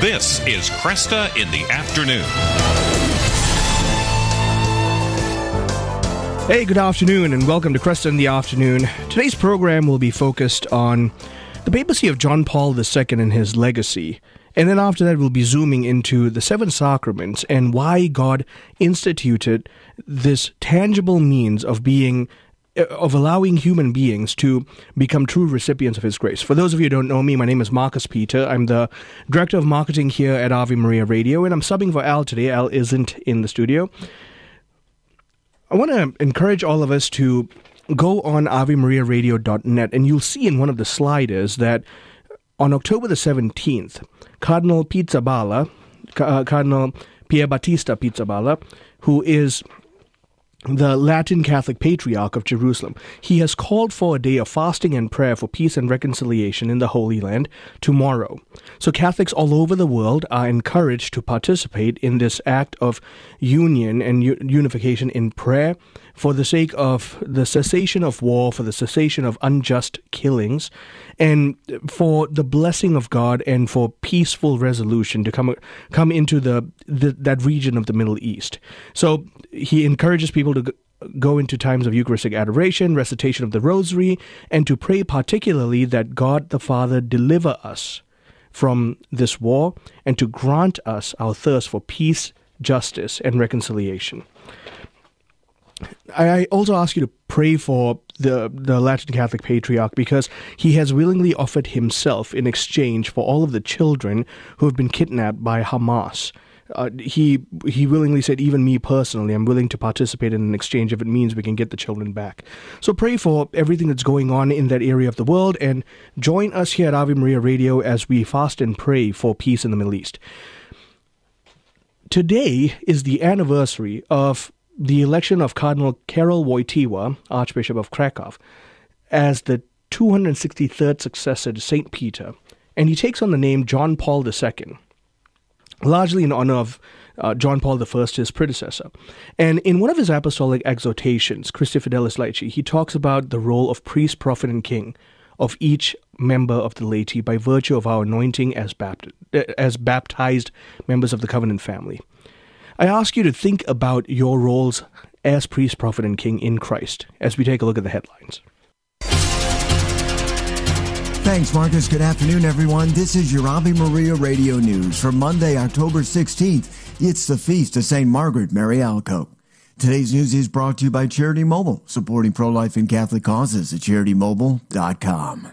This is Kresta in the Afternoon. Hey, good afternoon, and welcome to Kresta in the Afternoon. Today's program will be focused on the papacy of John Paul II and his legacy. And then after that, we'll be zooming into the seven sacraments and why God instituted this tangible means of being of allowing human beings to become true recipients of His grace. For those of you who don't know me, my name is Marcus Peter. I'm the director of marketing here at Ave Maria Radio, and I'm subbing for Al today. Al isn't in the studio. I want to encourage all of us to go on avemariaradio.net, and you'll see in one of the sliders that on October the 17th, Cardinal Pizzaballa, uh, Cardinal Pier Battista Pizzaballa, who is the Latin Catholic Patriarch of Jerusalem. He has called for a day of fasting and prayer for peace and reconciliation in the Holy Land tomorrow. So Catholics all over the world are encouraged to participate in this act of union and unification in prayer for the sake of the cessation of war, for the cessation of unjust killings, and for the blessing of God and for peaceful resolution to come come into the, the that region of the Middle East. So he encourages people to go into times of Eucharistic adoration, recitation of the Rosary, and to pray particularly that God the Father deliver us from this war and to grant us our thirst for peace, justice, and reconciliation. I also ask you to pray for the, the Latin Catholic Patriarch because he has willingly offered himself in exchange for all of the children who have been kidnapped by Hamas. Uh, he he willingly said, even me personally, I'm willing to participate in an exchange if it means we can get the children back. So pray for everything that's going on in that area of the world and join us here at Ave Maria Radio as we fast and pray for peace in the Middle East. Today is the anniversary of the election of Cardinal Karol Wojtyła, Archbishop of Krakow, as the 263rd successor to St. Peter, and he takes on the name John Paul II, largely in honor of uh, John Paul I, his predecessor. And in one of his apostolic exhortations, Christifideles Laici, he talks about the role of priest, prophet, and king of each member of the laity by virtue of our anointing as, bapt- as baptized members of the covenant family. I ask you to think about your roles as priest, prophet, and king in Christ as we take a look at the headlines. Thanks, Marcus. Good afternoon, everyone. This is your Ave Maria Radio News for Monday, October 16th. It's the feast of St. Margaret Mary Alacoque. Today's news is brought to you by Charity Mobile, supporting pro-life and Catholic causes at CharityMobile.com.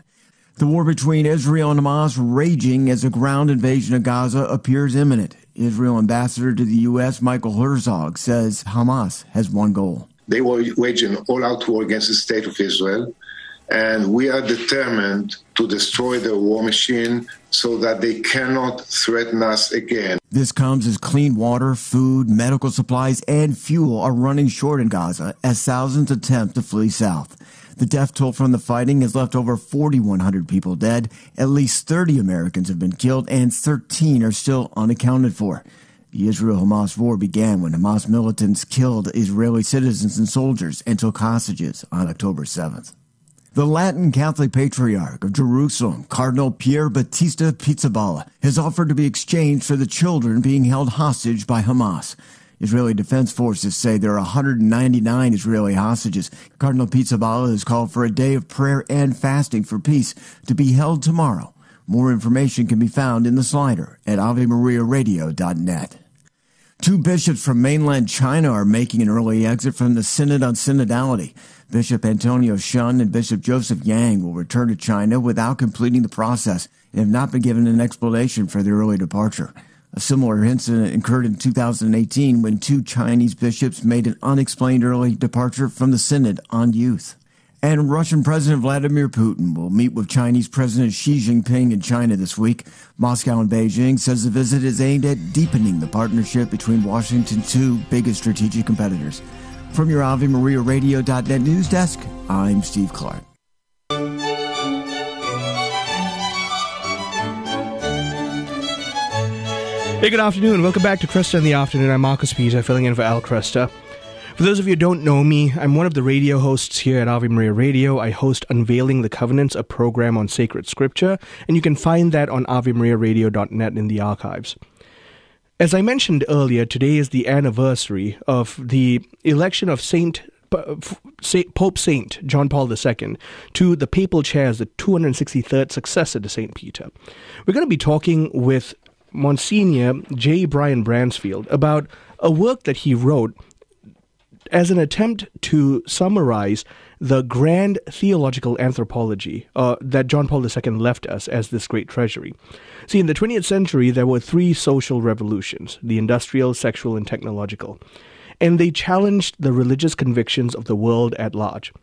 The war between Israel and Hamas raging as a ground invasion of Gaza appears imminent. Israel ambassador to the U.S., Michael Herzog, says Hamas has one goal. They were waging all out war against the state of Israel, and we are determined to destroy their war machine so that they cannot threaten us again. This comes as clean water, food, medical supplies, and fuel are running short in Gaza as thousands attempt to flee south. The death toll from the fighting has left over 4,100 people dead. At least 30 Americans have been killed and 13 are still unaccounted for. The Israel Hamas war began when Hamas militants killed Israeli citizens and soldiers and took hostages on October 7th. The Latin Catholic Patriarch of Jerusalem, Cardinal Pierre Battista Pizzaballa, has offered to be exchanged for the children being held hostage by Hamas. Israeli Defense Forces say there are 199 Israeli hostages. Cardinal Pizzaballa has called for a day of prayer and fasting for peace to be held tomorrow. More information can be found in the slider at AveMariaRadio.net. Two bishops from mainland China are making an early exit from the Synod on Synodality. Bishop Antonio Shun and Bishop Joseph Yang will return to China without completing the process and have not been given an explanation for their early departure. A similar incident occurred in 2018 when two Chinese bishops made an unexplained early departure from the Synod on youth. And Russian President Vladimir Putin will meet with Chinese President Xi Jinping in China this week. Moscow and Beijing says the visit is aimed at deepening the partnership between Washington's two biggest strategic competitors. From your AveMariaRadio.net news desk, I'm Steve Clark. Hey, good afternoon. Welcome back to Kresta in the Afternoon. I'm Marcus Peter, filling in for Al Kresta. For those of you who don't know me, I'm one of the radio hosts here at Ave Maria Radio. I host Unveiling the Covenants, a program on sacred scripture, and you can find that on AveMariaRadio.net in the archives. As I mentioned earlier, today is the anniversary of the election of Saint Pope Saint John Paul II to the papal chair as the 263rd successor to Saint Peter. We're going to be talking with Monsignor J. Brian Bransfield about a work that he wrote as an attempt to summarize the grand theological anthropology uh, that John Paul II left us as this great treasury. See, in the 20th century, there were three social revolutions the industrial, sexual, and technological. And they challenged the religious convictions of the world at large.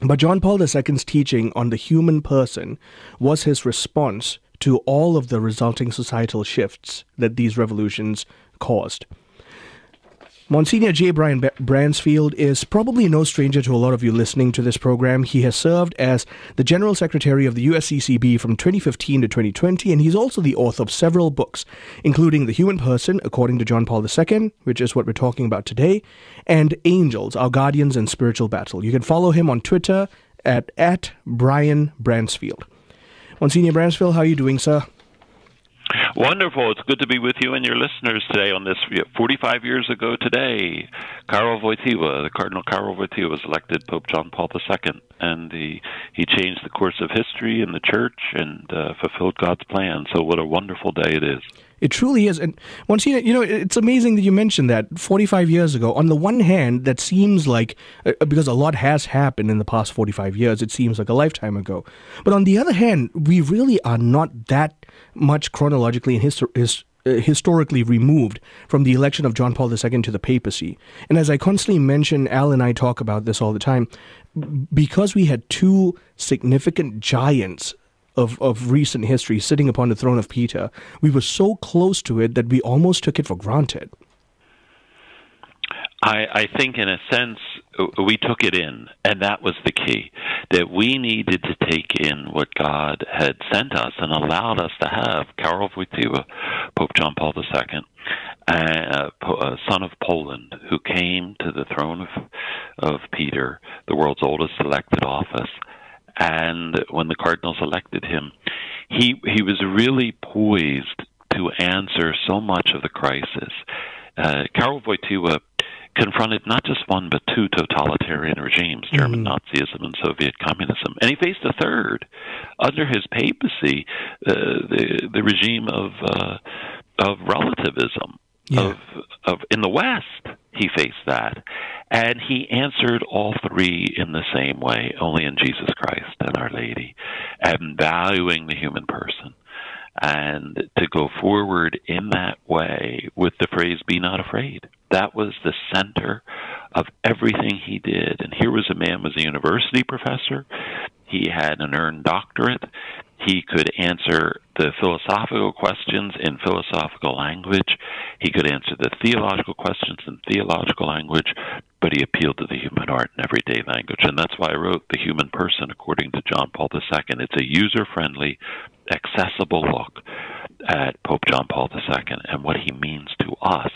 But John Paul II's teaching on the human person was his response to all of the resulting societal shifts that these revolutions caused. Monsignor J. Brian Bransfield is probably no stranger to a lot of you listening to this program. He has served as the General Secretary of the USCCB from 2015 to 2020, and he's also the author of several books, including The Human Person, according to John Paul II, which is what we're talking about today, and Angels, Our Guardians in Spiritual Battle. You can follow him on Twitter at, at Brian Bransfield. Monsignor Bransfield, how are you doing, sir? Wonderful. It's good to be with you and your listeners today on this 45 years ago today. Karol Wojtyła, the Cardinal Karol Wojtyła was elected Pope John Paul II, and he, he changed the course of history in the church and uh, fulfilled God's plan. So what a wonderful day it is. It truly is. And once you you know, it's amazing that you mentioned that 45 years ago. On the one hand, that seems like, uh, because a lot has happened in the past 45 years, it seems like a lifetime ago. But on the other hand, we really are not that much chronologically and his, uh, historically removed from the election of John Paul II to the papacy. And as I constantly mention, Al and I talk about this all the time, because we had two significant giants of, of recent history sitting upon the throne of Peter, we were so close to it that we almost took it for granted. I, I think, in a sense, uh, we took it in, and that was the key. That we needed to take in what God had sent us and allowed us to have Karol Wojtyła, Pope John Paul II, a uh, uh, son of Poland, who came to the throne of, of Peter, the world's oldest elected office, and when the Cardinals elected him, he he was really poised to answer so much of the crisis. Uh, Karol Wojtyła confronted not just one but two totalitarian regimes, German mm-hmm. Nazism and Soviet communism, and he faced a third under his papacy, uh, the the regime of uh, of relativism yeah. of of in the West. He faced that, and he answered all three in the same way, only in Jesus Christ and Our Lady, and valuing the human person. And to go forward in that way with the phrase, be not afraid. That was the center of everything he did. And here was a man was a university professor. He had an earned doctorate. He could answer the philosophical questions in philosophical language. He could answer the theological questions in theological language, but he appealed to the human heart in everyday language. And that's why I wrote The Human Person, according to John Paul II. It's a user friendly, accessible look at Pope John Paul II and what he means to us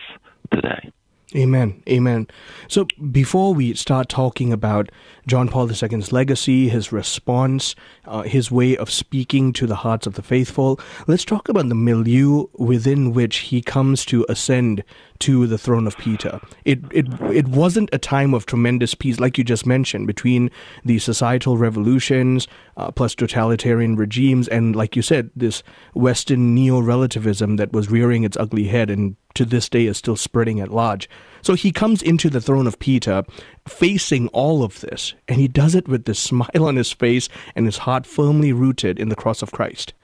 today. Amen. Amen. So before we start talking about John Paul II's legacy, his response, uh, his way of speaking to the hearts of the faithful, let's talk about the milieu within which he comes to ascend to the throne of Peter. It, it, it wasn't a time of tremendous peace, like you just mentioned, between the societal revolutions uh, plus totalitarian regimes and, like you said, this Western neo relativism that was rearing its ugly head and to this day is still spreading at large. So he comes into the throne of Peter facing all of this, and he does it with this smile on his face and his heart firmly rooted in the cross of Christ.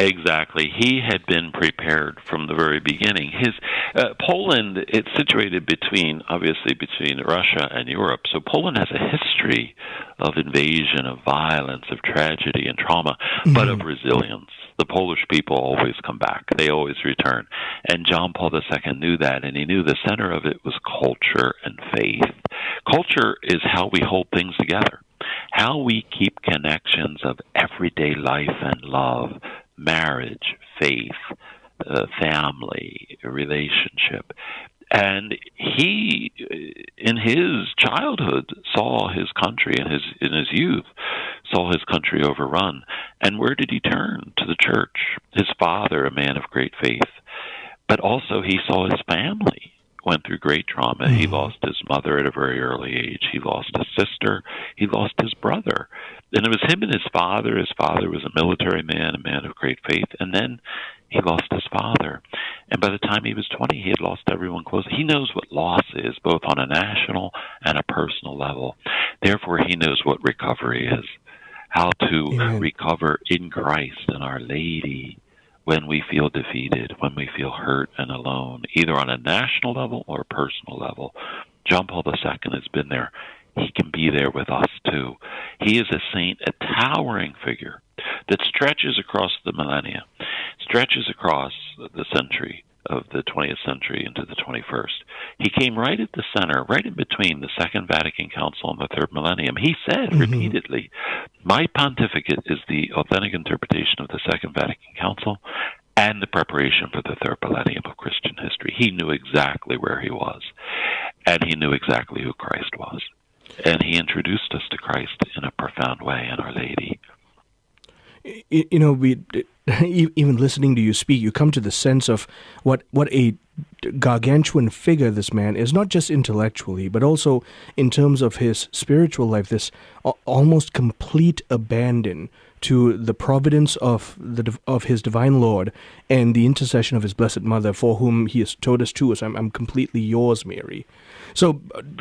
Exactly. He had been prepared from the very beginning. His uh, Poland, it's situated between, obviously, between Russia and Europe. So Poland has a history of invasion, of violence, of tragedy and trauma, mm-hmm. but of resilience. The Polish people always come back. They always return. And John Paul II knew that, and he knew the center of it was culture and faith. Culture is how we hold things together how we keep connections of everyday life and love marriage, faith, uh, family, relationship. And he, in his childhood, saw his country in his in his youth, saw his country overrun. And where did he turn? To the church. His father, a man of great faith, but also he saw his family went through great trauma. Mm-hmm. He lost his mother at a very early age. He lost a sister. He lost his brother and it was him and his father. His father was a military man, a man of great faith, and then he lost his father. And by the time he was 20, he had lost everyone close. He knows what loss is, both on a national and a personal level. Therefore, he knows what recovery is, how to Amen. recover in Christ and Our Lady when we feel defeated, when we feel hurt and alone, either on a national level or a personal level. John Paul II has been there he can be there with us too. He is a saint, a towering figure that stretches across the millennia, stretches across the century of the 20th century into the 21st. He came right at the center, right in between the Second Vatican Council and the Third Millennium. He said mm-hmm. repeatedly, My pontificate is the authentic interpretation of the Second Vatican Council and the preparation for the third millennium of Christian history. He knew exactly where he was, and he knew exactly who Christ was and he introduced us to Christ in a profound way in Our Lady. You know, we even listening to you speak, you come to the sense of what what a gargantuan figure this man is, not just intellectually, but also in terms of his spiritual life. This almost complete abandon to the providence of the of his divine Lord and the intercession of his blessed Mother, for whom he has told us to us, I'm, I'm completely yours, Mary. So,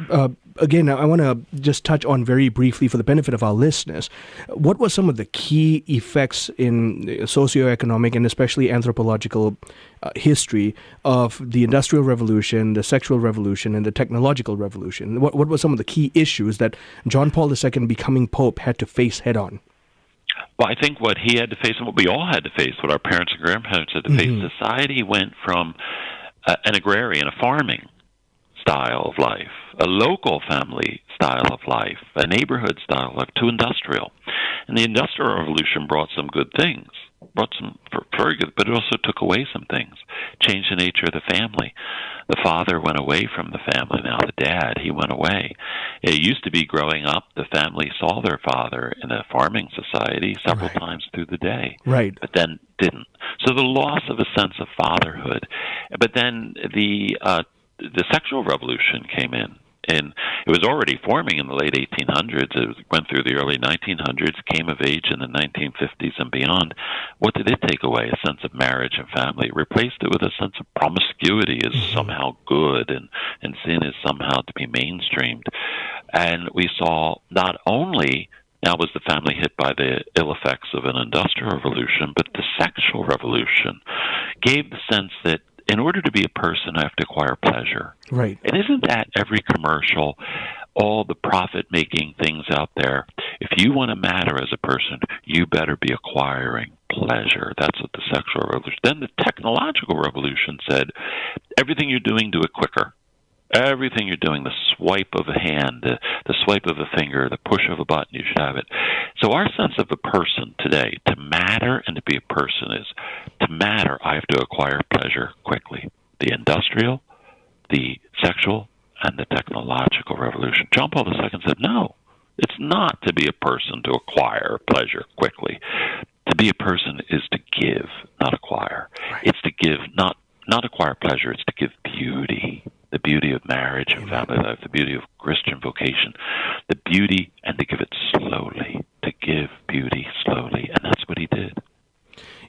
uh, again, I want to just touch on very briefly for the benefit of our listeners. What were some of the key effects in socioeconomic and especially anthropological uh, history of the Industrial Revolution, the Sexual Revolution, and the Technological Revolution? What, what were some of the key issues that John Paul II, becoming Pope, had to face head on? Well, I think what he had to face and what we all had to face, what our parents and grandparents had to mm-hmm. face, society went from uh, an agrarian, a farming style of life, a local family style of life, a neighborhood style of life, to industrial. And the Industrial Revolution brought some good things, brought some very good, but it also took away some things, changed the nature of the family. The father went away from the family. Now the dad, he went away. It used to be growing up, the family saw their father in a farming society several right. times through the day. Right. But then didn't. So the loss of a sense of fatherhood. But then the uh, the sexual revolution came in and it was already forming in the late 1800s. It went through the early 1900s, came of age in the 1950s and beyond. What did it take away? A sense of marriage and family. It replaced it with a sense of promiscuity is mm-hmm. somehow good and, and sin is somehow to be mainstreamed. And we saw not only now was the family hit by the ill effects of an industrial revolution, but the sexual revolution gave the sense that in order to be a person, I have to acquire pleasure. Right. And isn't that every commercial, all the profit making things out there? If you want to matter as a person, you better be acquiring pleasure. That's what the sexual revolution. Then the technological revolution said everything you're doing, do it quicker. Everything you're doing, the swipe of a hand, the, the swipe of a finger, the push of a button, you should have it. So our sense of a person today, to matter and to be a person is to matter, I have to acquire pleasure quickly. The industrial, the sexual, and the technological revolution. John Paul II said, no, it's not to be a person to acquire pleasure quickly. To be a person is to give, not acquire. Right. It's to give, not not acquire pleasure. It's to give beauty the beauty of marriage and family life, the beauty of Christian vocation, the beauty and to give it slowly, to give beauty slowly. And that's what he did.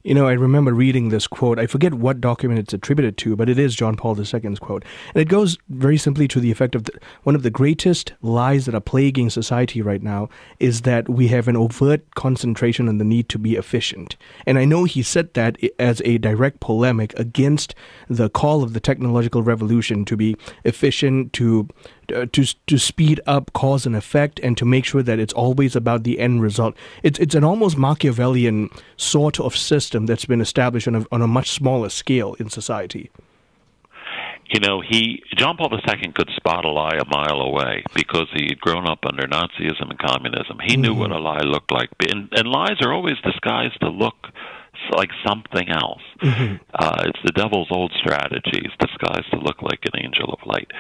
You know, I remember reading this quote. I forget what document it's attributed to, but it is John Paul II's quote. And it goes very simply to the effect of the, one of the greatest lies that are plaguing society right now is that we have an overt concentration on the need to be efficient. And I know he said that as a direct polemic against the call of the technological revolution to be efficient, to uh, to to speed up cause and effect and to make sure that it's always about the end result. It's it's an almost Machiavellian sort of system that's been established on a, on a much smaller scale in society. You know, he John Paul II could spot a lie a mile away because he had grown up under Nazism and communism. He mm-hmm. knew what a lie looked like, and, and lies are always disguised to look like something else. Mm-hmm. Uh, it's the devil's old strategies disguised to look like an angel of light.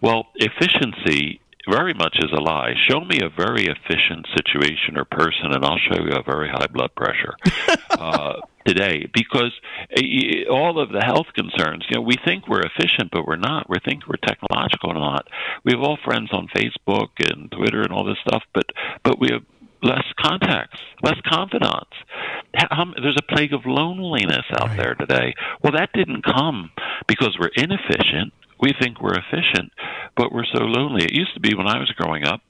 Well, efficiency very much is a lie. Show me a very efficient situation or person, and I'll show you a very high blood pressure uh, today. Because uh, all of the health concerns, you know, we think we're efficient, but we're not. We think we're technological, not. We have all friends on Facebook and Twitter and all this stuff, but but we have less contacts, less confidants. There's a plague of loneliness out there today. Well, that didn't come because we're inefficient. We think we're efficient, but we're so lonely. It used to be when I was growing up,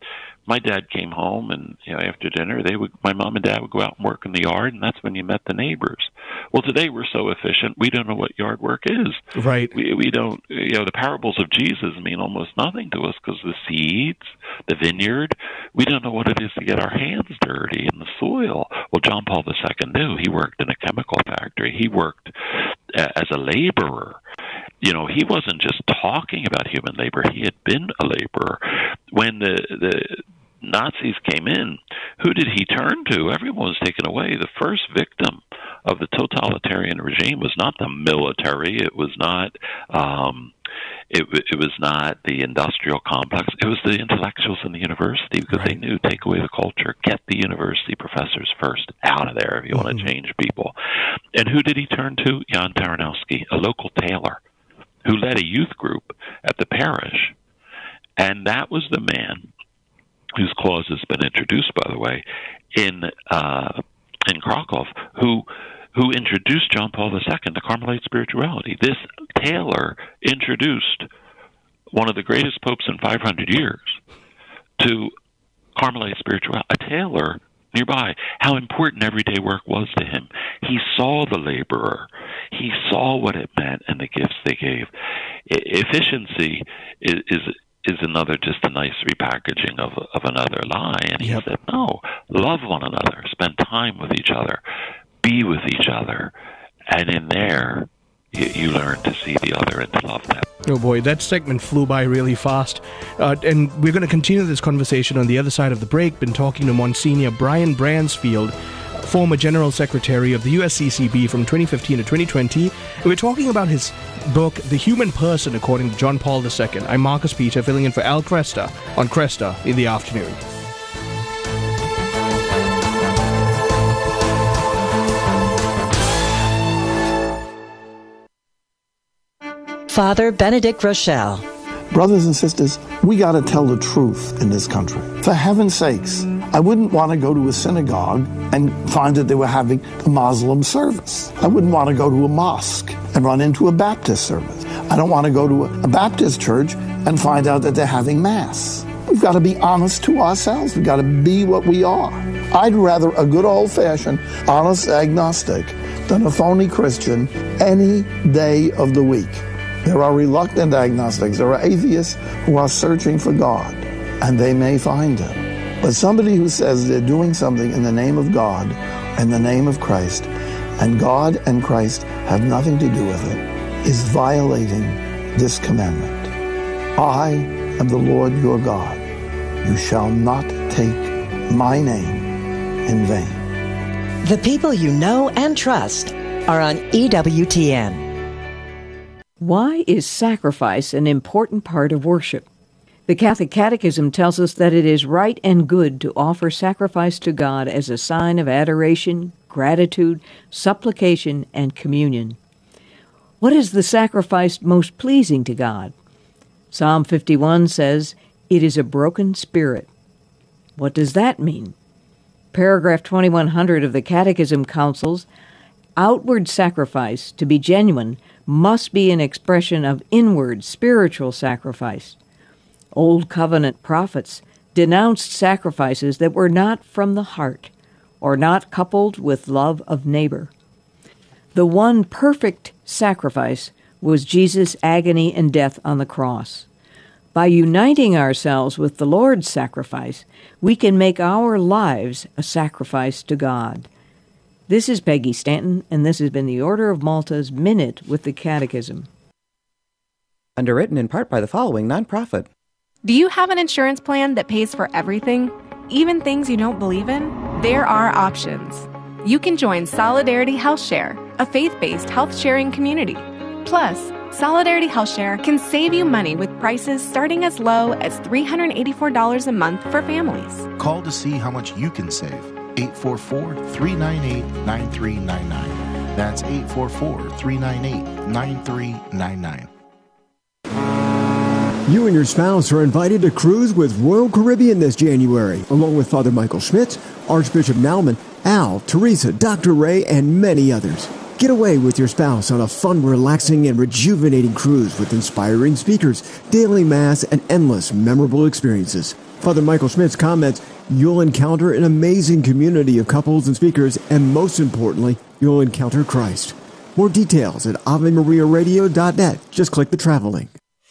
my dad came home and you know after dinner they would my mom and dad would go out and work in the yard and that's when you met the neighbors. Well today we're so efficient we don't know what yard work is. Right. We we don't you know the parables of jesus mean almost nothing to us because the seeds the vineyard we don't know what it is to get our hands dirty in the soil. Well john paul ii knew. He worked in a chemical factory. He worked as a laborer. You know he wasn't just talking about human labor. He had been a laborer. When the the Nazis came in, who did he turn to? Everyone was taken away. The first victim of the totalitarian regime was not the military. It was not. Um, it, it was not the industrial complex. It was the intellectuals in the university because right. they knew take away the culture, get the university professors first out of there if you mm-hmm. want to change people. And who did he turn to? Jan Tyranowski, a local tailor who led a youth group at the parish. And that was the man whose clause has been introduced, by the way, in uh, in Krakow, who who introduced John Paul II to Carmelite spirituality. This tailor introduced one of the greatest popes in 500 years to Carmelite spirituality. A tailor nearby, how important everyday work was to him. He saw the laborer. He saw what it meant and the gifts they gave. Efficiency is, is is another just a nice repackaging of of another lie. And he yep. said, no, love one another, spend time with each other, be with each other, and in there. You, you learn to see the other and to love them. Oh boy, that segment flew by really fast. Uh, and we're going to continue this conversation on the other side of the break. Been talking to Monsignor Brian Bransfield, former General Secretary of the USCCB from 2015 to 2020. And we're talking about his book, The Human Person, according to John Paul II. I'm Marcus Peter, filling in for Al Kresta on Kresta in the afternoon. Father Benedict Groeschel. Brothers and sisters, we got to tell the truth in this country. For heaven's sakes, I wouldn't want to go to a synagogue and find that they were having a Muslim service. I wouldn't want to go to a mosque and run into a Baptist service. I don't want to go to a Baptist church and find out that they're having Mass. We've got to be honest to ourselves. We've got to be what we are. I'd rather a good old fashioned honest agnostic than a phony Christian any day of the week. There are reluctant agnostics. There are atheists who are searching for God, and they may find Him. But somebody who says they're doing something in the name of God, and the name of Christ, and God and Christ have nothing to do with it, is violating this commandment. I am the Lord your God. You shall not take my name in vain. The people you know and trust are on EWTN. Why is sacrifice an important part of worship? The Catholic Catechism tells us that it is right and good to offer sacrifice to God as a sign of adoration, gratitude, supplication, and communion. What is the sacrifice most pleasing to God? Psalm 51 says, It is a broken spirit. What does that mean? Paragraph 2100 of the Catechism counsels, Outward sacrifice, to be genuine, must be an expression of inward spiritual sacrifice. Old covenant prophets denounced sacrifices that were not from the heart or not coupled with love of neighbor. The one perfect sacrifice was Jesus' agony and death on the cross. By uniting ourselves with the Lord's sacrifice, we can make our lives a sacrifice to God. This is Peggy Stanton, and this has been the Order of Malta's Minute with the Catechism. Underwritten in part by the following nonprofit. Do you have an insurance plan that pays for everything, even things you don't believe in? There are options. You can join Solidarity Health Share, a faith based health sharing community. Plus, Solidarity Health Share can save you money with prices starting as low as $384 a month for families. Call to see how much you can save. 844 398 9399. That's 844 398 9399. You and your spouse are invited to cruise with Royal Caribbean this January, along with Father Michael Schmitz, Archbishop Naumann, Al, Teresa, Dr. Ray, and many others. Get away with your spouse on a fun, relaxing, and rejuvenating cruise with inspiring speakers, daily mass, and endless memorable experiences. Father Michael Schmitz comments, you'll encounter an amazing community of couples and speakers, and most importantly, you'll encounter Christ. More details at AveMariaRadio.net. Just click the travel link.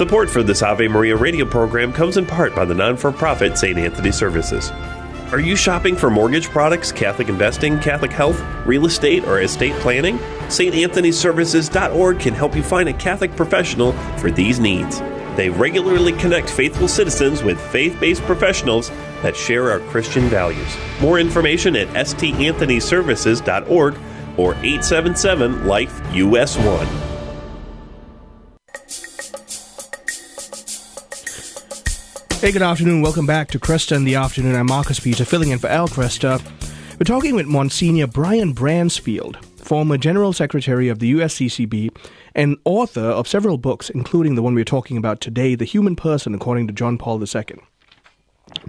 Support for this Ave Maria radio program comes in part by the non for profit St. Anthony Services. Are you shopping for mortgage products, Catholic investing, Catholic health, real estate, or estate planning? StAnthonyServices.org can help you find a Catholic professional for these needs. They regularly connect faithful citizens with faith based professionals that share our Christian values. More information at StAnthonyServices.org or 877 Life US 1. Hey, good afternoon. Welcome back to Kresta in the Afternoon. I'm Marcus Peter, filling in for Al Kresta. We're talking with Monsignor Brian Bransfield, former General Secretary of the USCCB and author of several books, including the one we're talking about today, The Human Person According to John Paul II.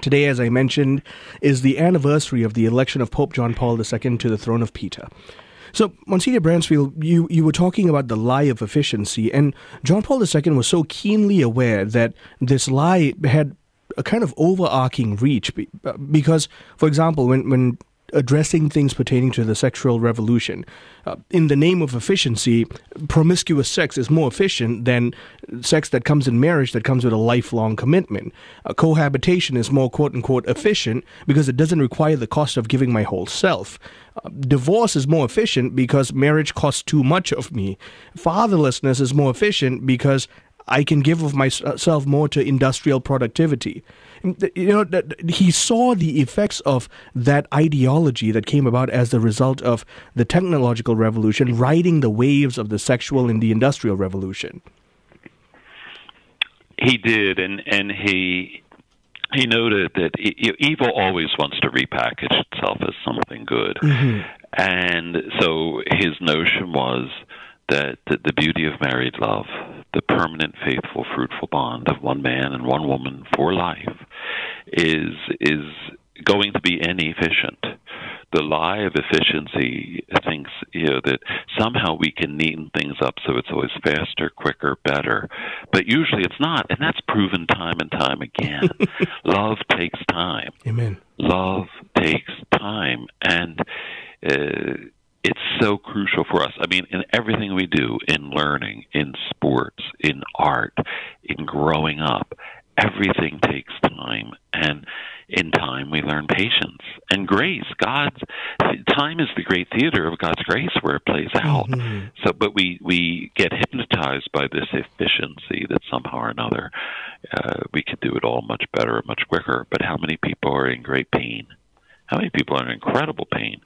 Today, as I mentioned, is the anniversary of the election of Pope John Paul II to the throne of Peter. So, Monsignor Bransfield, you, you were talking about the lie of efficiency, and John Paul II was so keenly aware that this lie had a kind of overarching reach because, for example, when when addressing things pertaining to the sexual revolution. Uh, in the name of efficiency, promiscuous sex is more efficient than sex that comes in marriage that comes with a lifelong commitment. Uh, cohabitation is more quote unquote efficient because it doesn't require the cost of giving my whole self. Uh, divorce is more efficient because marriage costs too much of me. Fatherlessness is more efficient because I can give of myself more to industrial productivity. You know, he saw the effects of that ideology that came about as the result of the technological revolution riding the waves of the sexual and the industrial revolution. He did, and and he he noted that evil always wants to repackage itself as something good, mm-hmm. and so his notion was that, that the beauty of married love, the permanent, faithful, fruitful bond of one man and one woman for life, is is going to be inefficient. The lie of efficiency thinks you know that somehow we can neaten things up so it's always faster, quicker, better, but usually it's not, and that's proven time and time again. Love takes time. Amen. Love takes time, and. Uh, it's so crucial for us. I mean, in everything we do, in learning, in sports, in art, in growing up, everything takes time. And in time, we learn patience and grace. God's time is the great theater of God's grace where it plays out. Mm-hmm. So, but we we get hypnotized by this efficiency that somehow or another uh, we could do it all much better, much quicker. But how many people are in great pain? How many people are in incredible pain?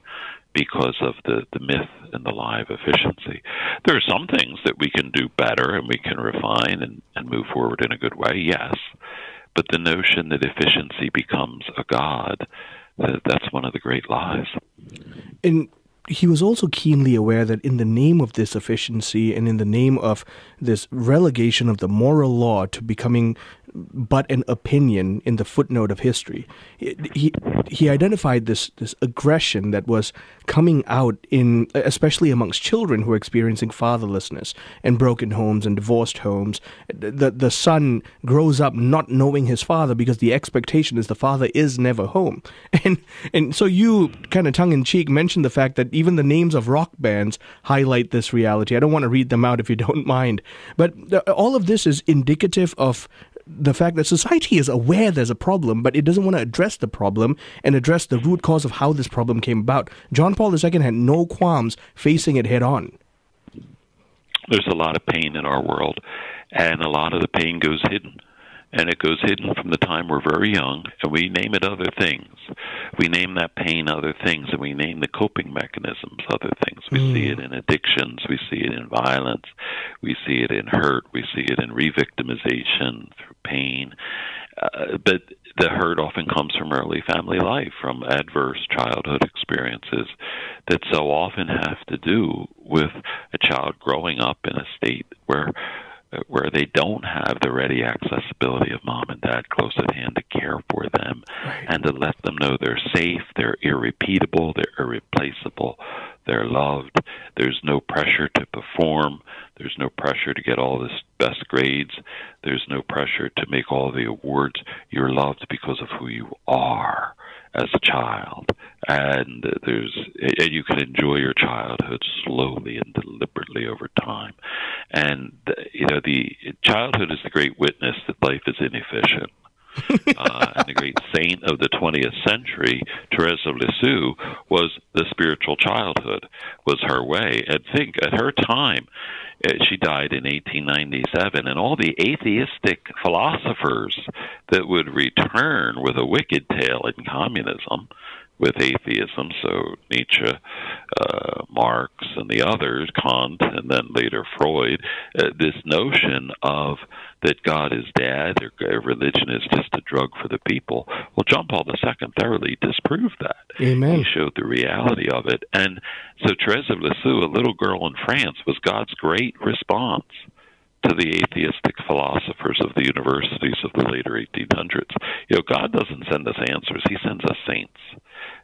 Because of the, the myth and the lie of efficiency. There are some things that we can do better and we can refine and, and move forward in a good way, yes. But the notion that efficiency becomes a god, that, that's one of the great lies. And he was also keenly aware that in the name of this efficiency and in the name of this relegation of the moral law to becoming but an opinion in the footnote of history. He he identified this this aggression that was coming out in especially amongst children who are experiencing fatherlessness and broken homes and divorced homes. The the son grows up not knowing his father because the expectation is the father is never home. And and so you kind of tongue in cheek mentioned the fact that even the names of rock bands highlight this reality. I don't want to read them out if you don't mind, but uh, all of this is indicative of the fact that society is aware there's a problem, but it doesn't want to address the problem and address the root cause of how this problem came about. John Paul II had no qualms facing it head on. There's a lot of pain in our world, and a lot of the pain goes hidden and it goes hidden from the time we're very young, and we name it other things. We name that pain other things, and we name the coping mechanisms other things. We mm. see it in addictions, we see it in violence, we see it in hurt, we see it in revictimization through pain. Uh, but the hurt often comes from early family life, from adverse childhood experiences that so often have to do with a child growing up in a state where where they don't have the ready accessibility of mom and dad close at hand to care for them right. and to let them know they're safe, they're irrepeatable, they're irreplaceable, they're loved. There's no pressure to perform. There's no pressure to get all the best grades. There's no pressure to make all the awards. You're loved because of who you are as a child, and there's and you can enjoy your childhood slowly and deliberately over time. And you know, the childhood is the great witness that life is inefficient. uh, and the great saint of the 20th century, Therese of Lisieux, was the spiritual childhood, was her way. And think, at her time, uh, she died in 1897, and all the atheistic philosophers that would return with a wicked tale in communism with atheism. So Nietzsche, uh, Marx, and the others, Kant, and then later Freud, uh, this notion of that God is dead or religion is just a drug for the people. Well, John Paul II thoroughly disproved that. Amen. He showed the reality of it. And so Therese of Lisieux, a little girl in France, was God's great response to the atheistic philosophers of the universities of the later 1800s. You know, God doesn't send us answers; He sends us saints.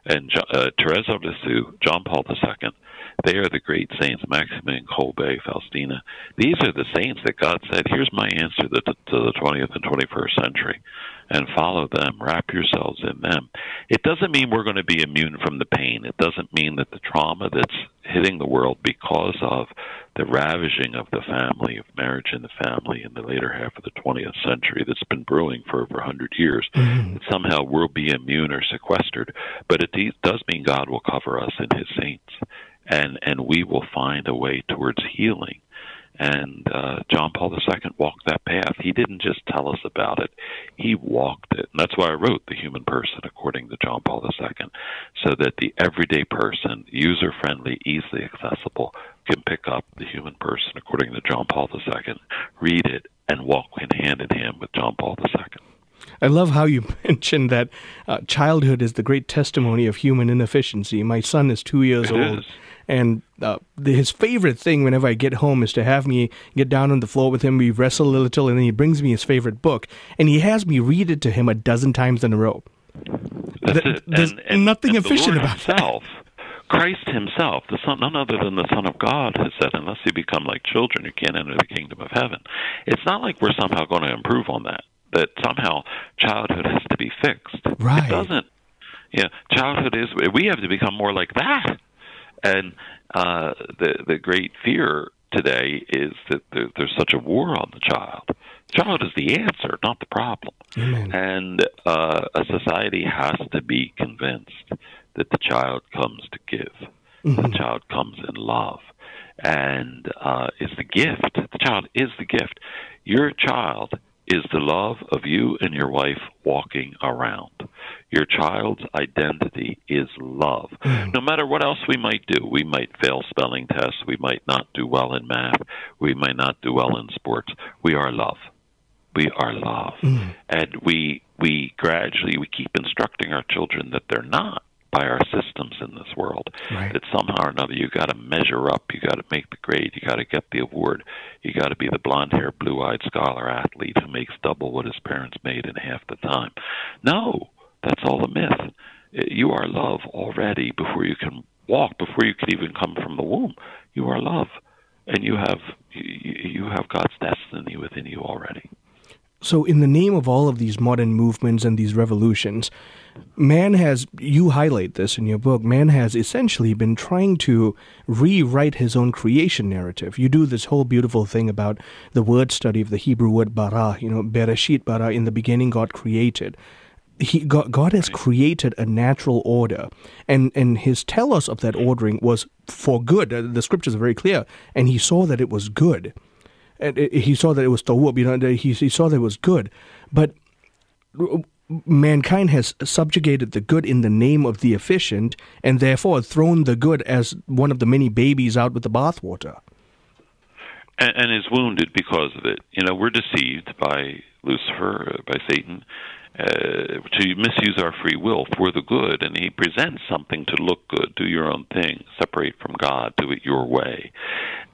And uh, Therese of Lisieux, John Paul II, they are the great saints, Maximilian Kolbe, Faustina. These are the saints that God said, "Here's my answer to the 20th and 21st century." and follow them, wrap yourselves in them. It doesn't mean we're going to be immune from the pain. It doesn't mean that the trauma that's hitting the world because of the ravaging of the family, of marriage in the family in the later half of the 20th century that's been brewing for over 100 years, mm-hmm. somehow we'll be immune or sequestered. But it does mean God will cover us in his saints, and, and we will find a way towards healing and uh, John Paul II walked that path. He didn't just tell us about it, he walked it. And that's why I wrote The Human Person according to John Paul II, so that the everyday person, user friendly, easily accessible, can pick up The Human Person according to John Paul II, read it, and walk hand in hand with John Paul II. I love how you mentioned that uh, childhood is the great testimony of human inefficiency. My son is two years it old. Is and uh, his favorite thing whenever I get home is to have me get down on the floor with him. We wrestle a little, and then he brings me his favorite book, and he has me read it to him a dozen times in a row. That's Th- it. There's and, and, nothing and efficient about himself, that. Christ Himself, the Son, none other than the Son of God, has said, "Unless you become like children, you can't enter the kingdom of heaven." It's not like we're somehow going to improve on that. That somehow childhood has to be fixed. Right. It doesn't. Yeah, childhood is. We have to become more like that. And uh, the the great fear today is that there, there's such a war on the child. Child is the answer, not the problem. Amen. And uh, a society has to be convinced that the child comes to give. Mm-hmm. The child comes in love, and uh, is the gift. The child is the gift. Your child is the love of you and your wife walking around. Your child's identity is love. Mm-hmm. No matter what else we might do, we might fail spelling tests, we might not do well in math, we might not do well in sports. We are love. We are love. Mm-hmm. And we we gradually we keep instructing our children that they're not by our systems in this world. Right. That somehow or another you got to measure up, you got to make the grade, you got to get the award, you got to be the blonde-haired, blue-eyed scholar athlete who makes double what his parents made in half the time. No, that's all a myth. Eh, you are love already before you can walk, before you could even come from the womb. You are love, and you have you, you have God's destiny within you already. So, in the name of all of these modern movements and these revolutions, man has, you highlight this in your book, man has essentially been trying to rewrite his own creation narrative. You do this whole beautiful thing about the word study of the Hebrew word bara, you know, bereshit bara, in the beginning God created. He, God, God has created a natural order, and, and his telos of that ordering was for good. Uh, The scriptures are very clear, and he saw that it was good and it- he saw that it was tawub, you know, he, he saw that it was good. But mankind has subjugated the good in the name of the efficient, and therefore thrown the good as one of the many babies out with the bathwater. and, and is wounded because of it. You know, we're deceived by Lucifer, uh, by Satan, uh, to misuse our free will for the good, and he presents something to look good. Do your own thing. Separate from God. Do it your way.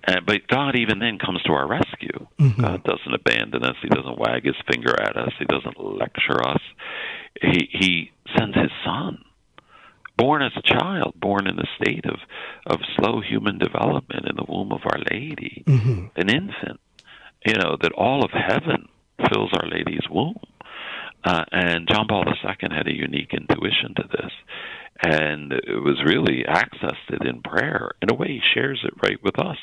Uh, but God even then comes to our rescue. God doesn't abandon us. He doesn't wag his finger at us. He doesn't lecture us. He he sends his son born as a child, born in a state of, of slow human development in the womb of Our Lady, an infant, you know, that all of heaven fills Our Lady's womb. Uh, and John Paul II had a unique intuition to this, and it was really accessed it in prayer. In a way, he shares it right with us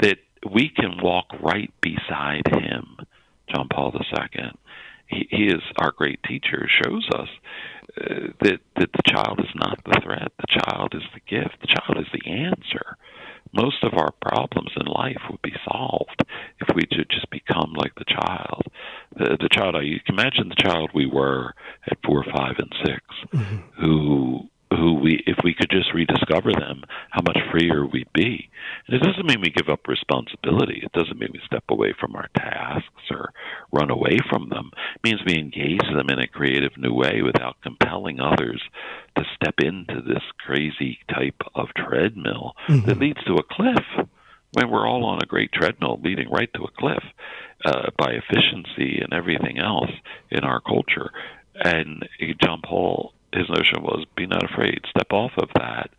that we can walk right beside him. John Paul II, he, he is our great teacher, shows us uh, that that the child is not the threat. The child is the gift. The child is the answer. Most of our problems in life would be solved if we could just become like the child. The, the child, you can imagine the child we were at four, five, and 6 who who we if we could just rediscover them, how much freer we'd be. And it doesn't mean we give up responsibility. It doesn't mean we step away from our tasks or run away from them. It means we engage them in a creative new way without compelling others to step into this crazy type of treadmill that leads to a cliff. When we're all on a great treadmill leading right to a cliff uh, by efficiency and everything else in our culture. And John Paul his notion was be not afraid, step off of that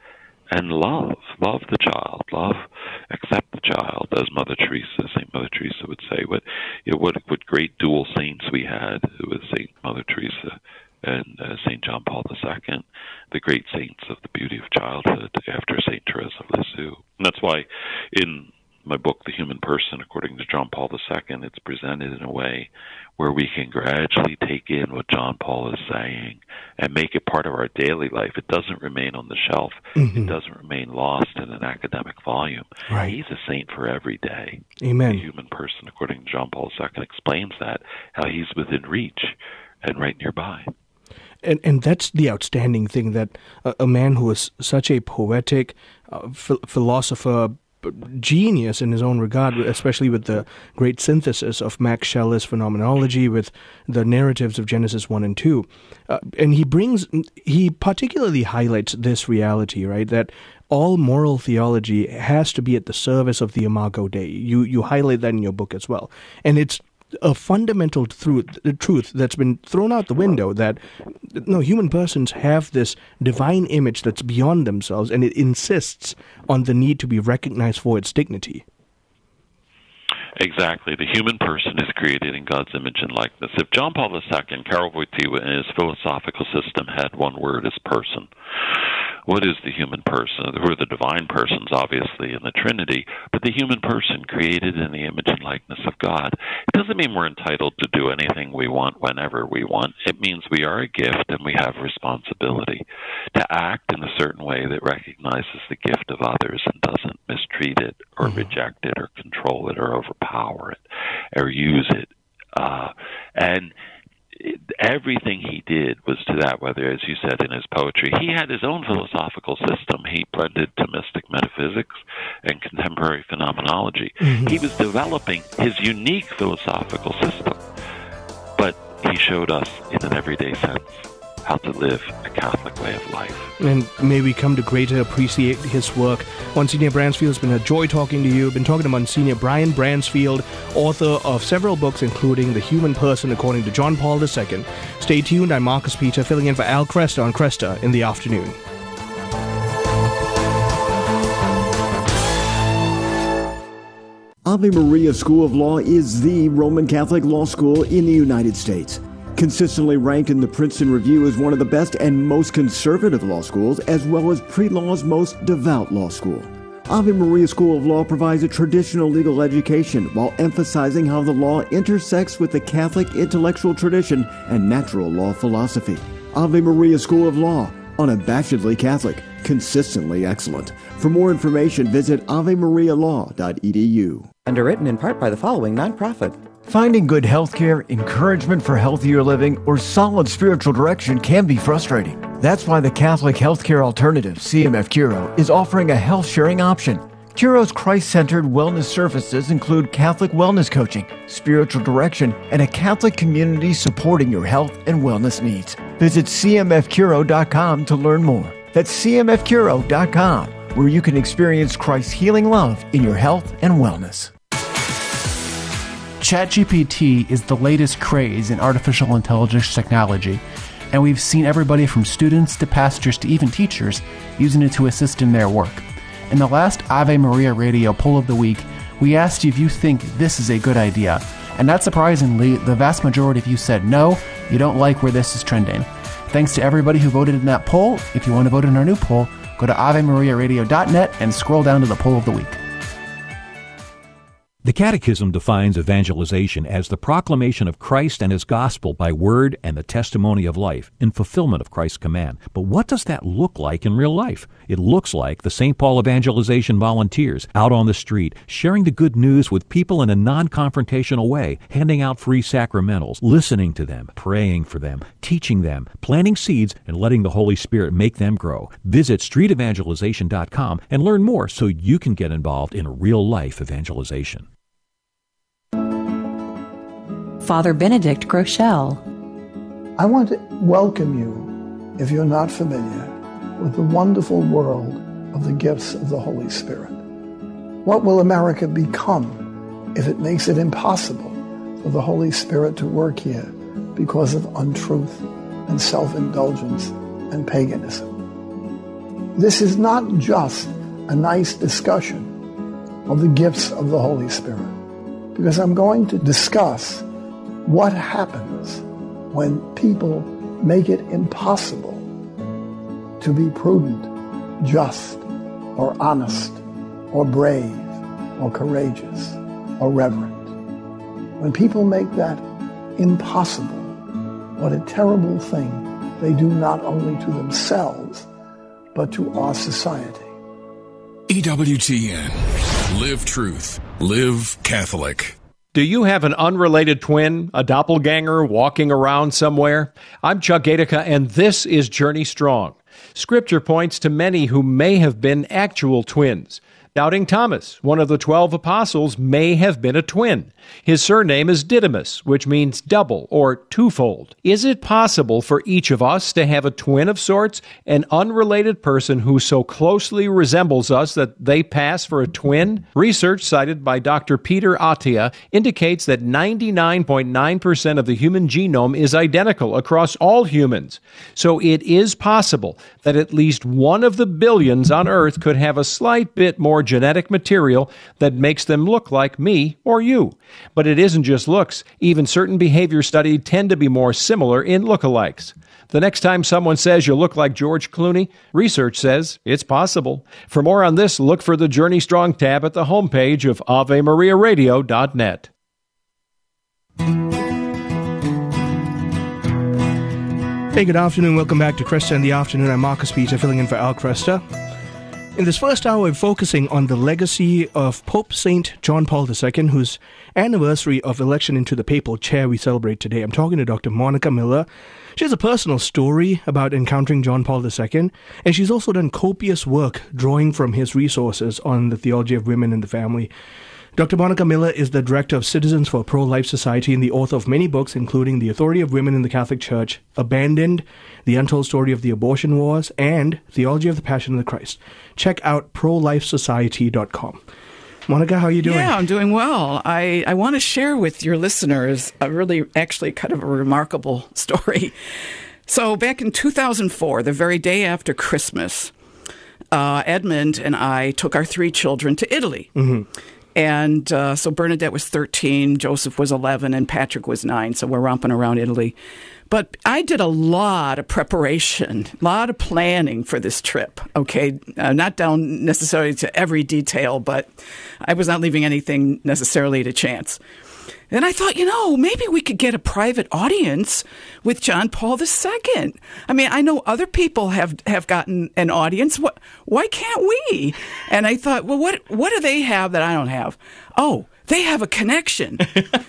and love. Love the child. Love accept the child, as Mother Teresa, Saint Mother Teresa would say. What you know, what what great dual saints we had with Saint Mother Teresa and uh, Saint John Paul II, the great saints of the beauty of childhood after Saint Teresa of Lisieux. And that's why in my book, The Human Person, according to John Paul II, it's presented in a way where we can gradually take in what John Paul is saying and make it part of our daily life. It doesn't remain on the shelf. It doesn't remain lost in an academic volume. Right. He's a saint for every day. Amen. The human person, according to John Paul II, explains that, how he's within reach and right nearby. And and that's the outstanding thing that a, a man who is such a poetic uh, ph- philosopher genius in his own regard, especially with the great synthesis of Max Scheler's phenomenology, with the narratives of Genesis one and two, uh, and he brings he particularly highlights this reality, right? That all moral theology has to be at the service of the Imago Dei. You you highlight that in your book as well, and it's a fundamental truth, truth that's been thrown out the window that no human persons have this divine image that's beyond themselves and it insists on the need to be recognized for its dignity Exactly. The human person is created in God's image and likeness. If John Paul II, Karol Wojtyła, in his philosophical system had one word as person, what is the human person? Who are the divine persons, obviously, in the Trinity, but the human person created in the image and likeness of God. It doesn't mean we're entitled to do anything we want whenever we want. It means we are a gift and we have responsibility to act in a certain way that recognizes the gift of others and doesn't mistreat it or reject it or control it or overpower it or use it uh, And everything he did was to that, whether, as you said in his poetry, he had his own philosophical system. He blended Thomistic metaphysics and contemporary phenomenology. Mm-hmm. He was developing his unique philosophical system, but he showed us in an everyday sense how to live a Catholic way of life. And may we come to greater appreciate his work. Monsignor Bransfield, it's been a joy talking to you. I've been talking to Monsignor Brian Bransfield, author of several books, including The Human Person According to John Paul II. Stay tuned. I'm Marcus Peter, filling in for Al Kresta on Kresta in the afternoon. Ave Maria School of Law is the Roman Catholic law school in the United States consistently ranked in the Princeton Review as one of the best and most conservative law schools, as well as pre law's most devout law school. Ave Maria School of Law provides a traditional legal education while emphasizing how the law intersects with the Catholic intellectual tradition and natural law philosophy. Ave Maria School of Law, unabashedly Catholic, consistently excellent. For more information, visit avemarialaw.edu. Underwritten in part by the following nonprofit. Finding good health care, encouragement for healthier living, or solid spiritual direction can be frustrating. That's why the Catholic Healthcare Alternative, CMF Curo, is offering a health sharing option. Curo's Christ centered wellness services include Catholic wellness coaching, spiritual direction, and a Catholic community supporting your health and wellness needs. Visit CMFCuro.com to learn more. That's CMFCuro.com, where you can experience Christ's healing love in your health and wellness. ChatGPT is the latest craze in artificial intelligence technology, and we've seen everybody from students to pastors to even teachers using it to assist in their work. In the last Ave Maria Radio poll of the week, we asked you if you think this is a good idea. And not surprisingly, the vast majority of you said no, you don't like where this is trending. Thanks to everybody who voted in that poll. If you want to vote in our new poll, go to AveMariaRadio.net and scroll down to the poll of the week. The Catechism defines evangelization as the proclamation of Christ and His gospel by word and the testimony of life in fulfillment of Christ's command. But what does that look like in real life? It looks like the St. Paul evangelization volunteers out on the street, sharing the good news with people in a non confrontational way, handing out free sacramentals, listening to them, praying for them, teaching them, planting seeds, and letting the Holy Spirit make them grow. Visit streetevangelization.com and learn more so you can get involved in real life evangelization. Father Benedict Groeschel. I want to welcome you, if you're not familiar, with the wonderful world of the gifts of the Holy Spirit. What will America become if it makes it impossible for the Holy Spirit to work here because of untruth and self-indulgence and paganism? This is not just a nice discussion of the gifts of the Holy Spirit, because I'm going to discuss what happens when people make it impossible to be prudent, just, or honest, or brave, or courageous, or reverent? When people make that impossible, what a terrible thing they do not only to themselves, but to our society. EWTN. Live truth. Live Catholic. Do you have an unrelated twin, a doppelganger walking around somewhere? I'm Chuck Gatica, and this is Journey Strong. Scripture points to many who may have been actual twins. Doubting Thomas, one of the twelve apostles, may have been a twin. His surname is Didymus, which means double or twofold. Is it possible for each of us to have a twin of sorts, an unrelated person who so closely resembles us that they pass for a twin? Research cited by Dr. Peter Attia indicates that 99.9% of the human genome is identical across all humans. So it is possible that at least one of the billions on Earth could have a slight bit more genetic material that makes them look like me or you. But it isn't just looks. Even certain behaviors studied tend to be more similar in lookalikes. The next time someone says you look like George Clooney, research says it's possible. For more on this, look for the Journey Strong tab at the homepage of AveMariaRadio.net. Hey, good afternoon. Welcome back to Kresta in the Afternoon. I'm Marcus Peter, filling in for Al Kresta. In this first hour, we're focusing on the legacy of Pope St. John Paul II, whose anniversary of election into the papal chair we celebrate today. I'm talking to Dr. Monica Miller. She has a personal story about encountering John Paul II, and she's also done copious work drawing from his resources on the theology of women in the family. Dr. Monica Miller is the director of Citizens for Pro Life Society and the author of many books, including The Authority of Women in the Catholic Church, Abandoned, The Untold Story of the Abortion Wars, and Theology of the Passion of the Christ. Check out prolifesociety.com. Monica, how are you doing? Yeah, I'm doing well. I, I want to share with your listeners a really, actually, kind of a remarkable story. So, back in 2004, the very day after Christmas, uh, Edmund and I took our three children to Italy. Mm-hmm. And uh, so Bernadette was 13, Joseph was 11, and Patrick was 9. So we're romping around Italy. But I did a lot of preparation, a lot of planning for this trip. Okay, uh, not down necessarily to every detail, but I was not leaving anything necessarily to chance. And I thought, you know, maybe we could get a private audience with John Paul II. I mean, I know other people have, have gotten an audience. What, why can't we? And I thought, well, what, what do they have that I don't have? Oh, they have a connection.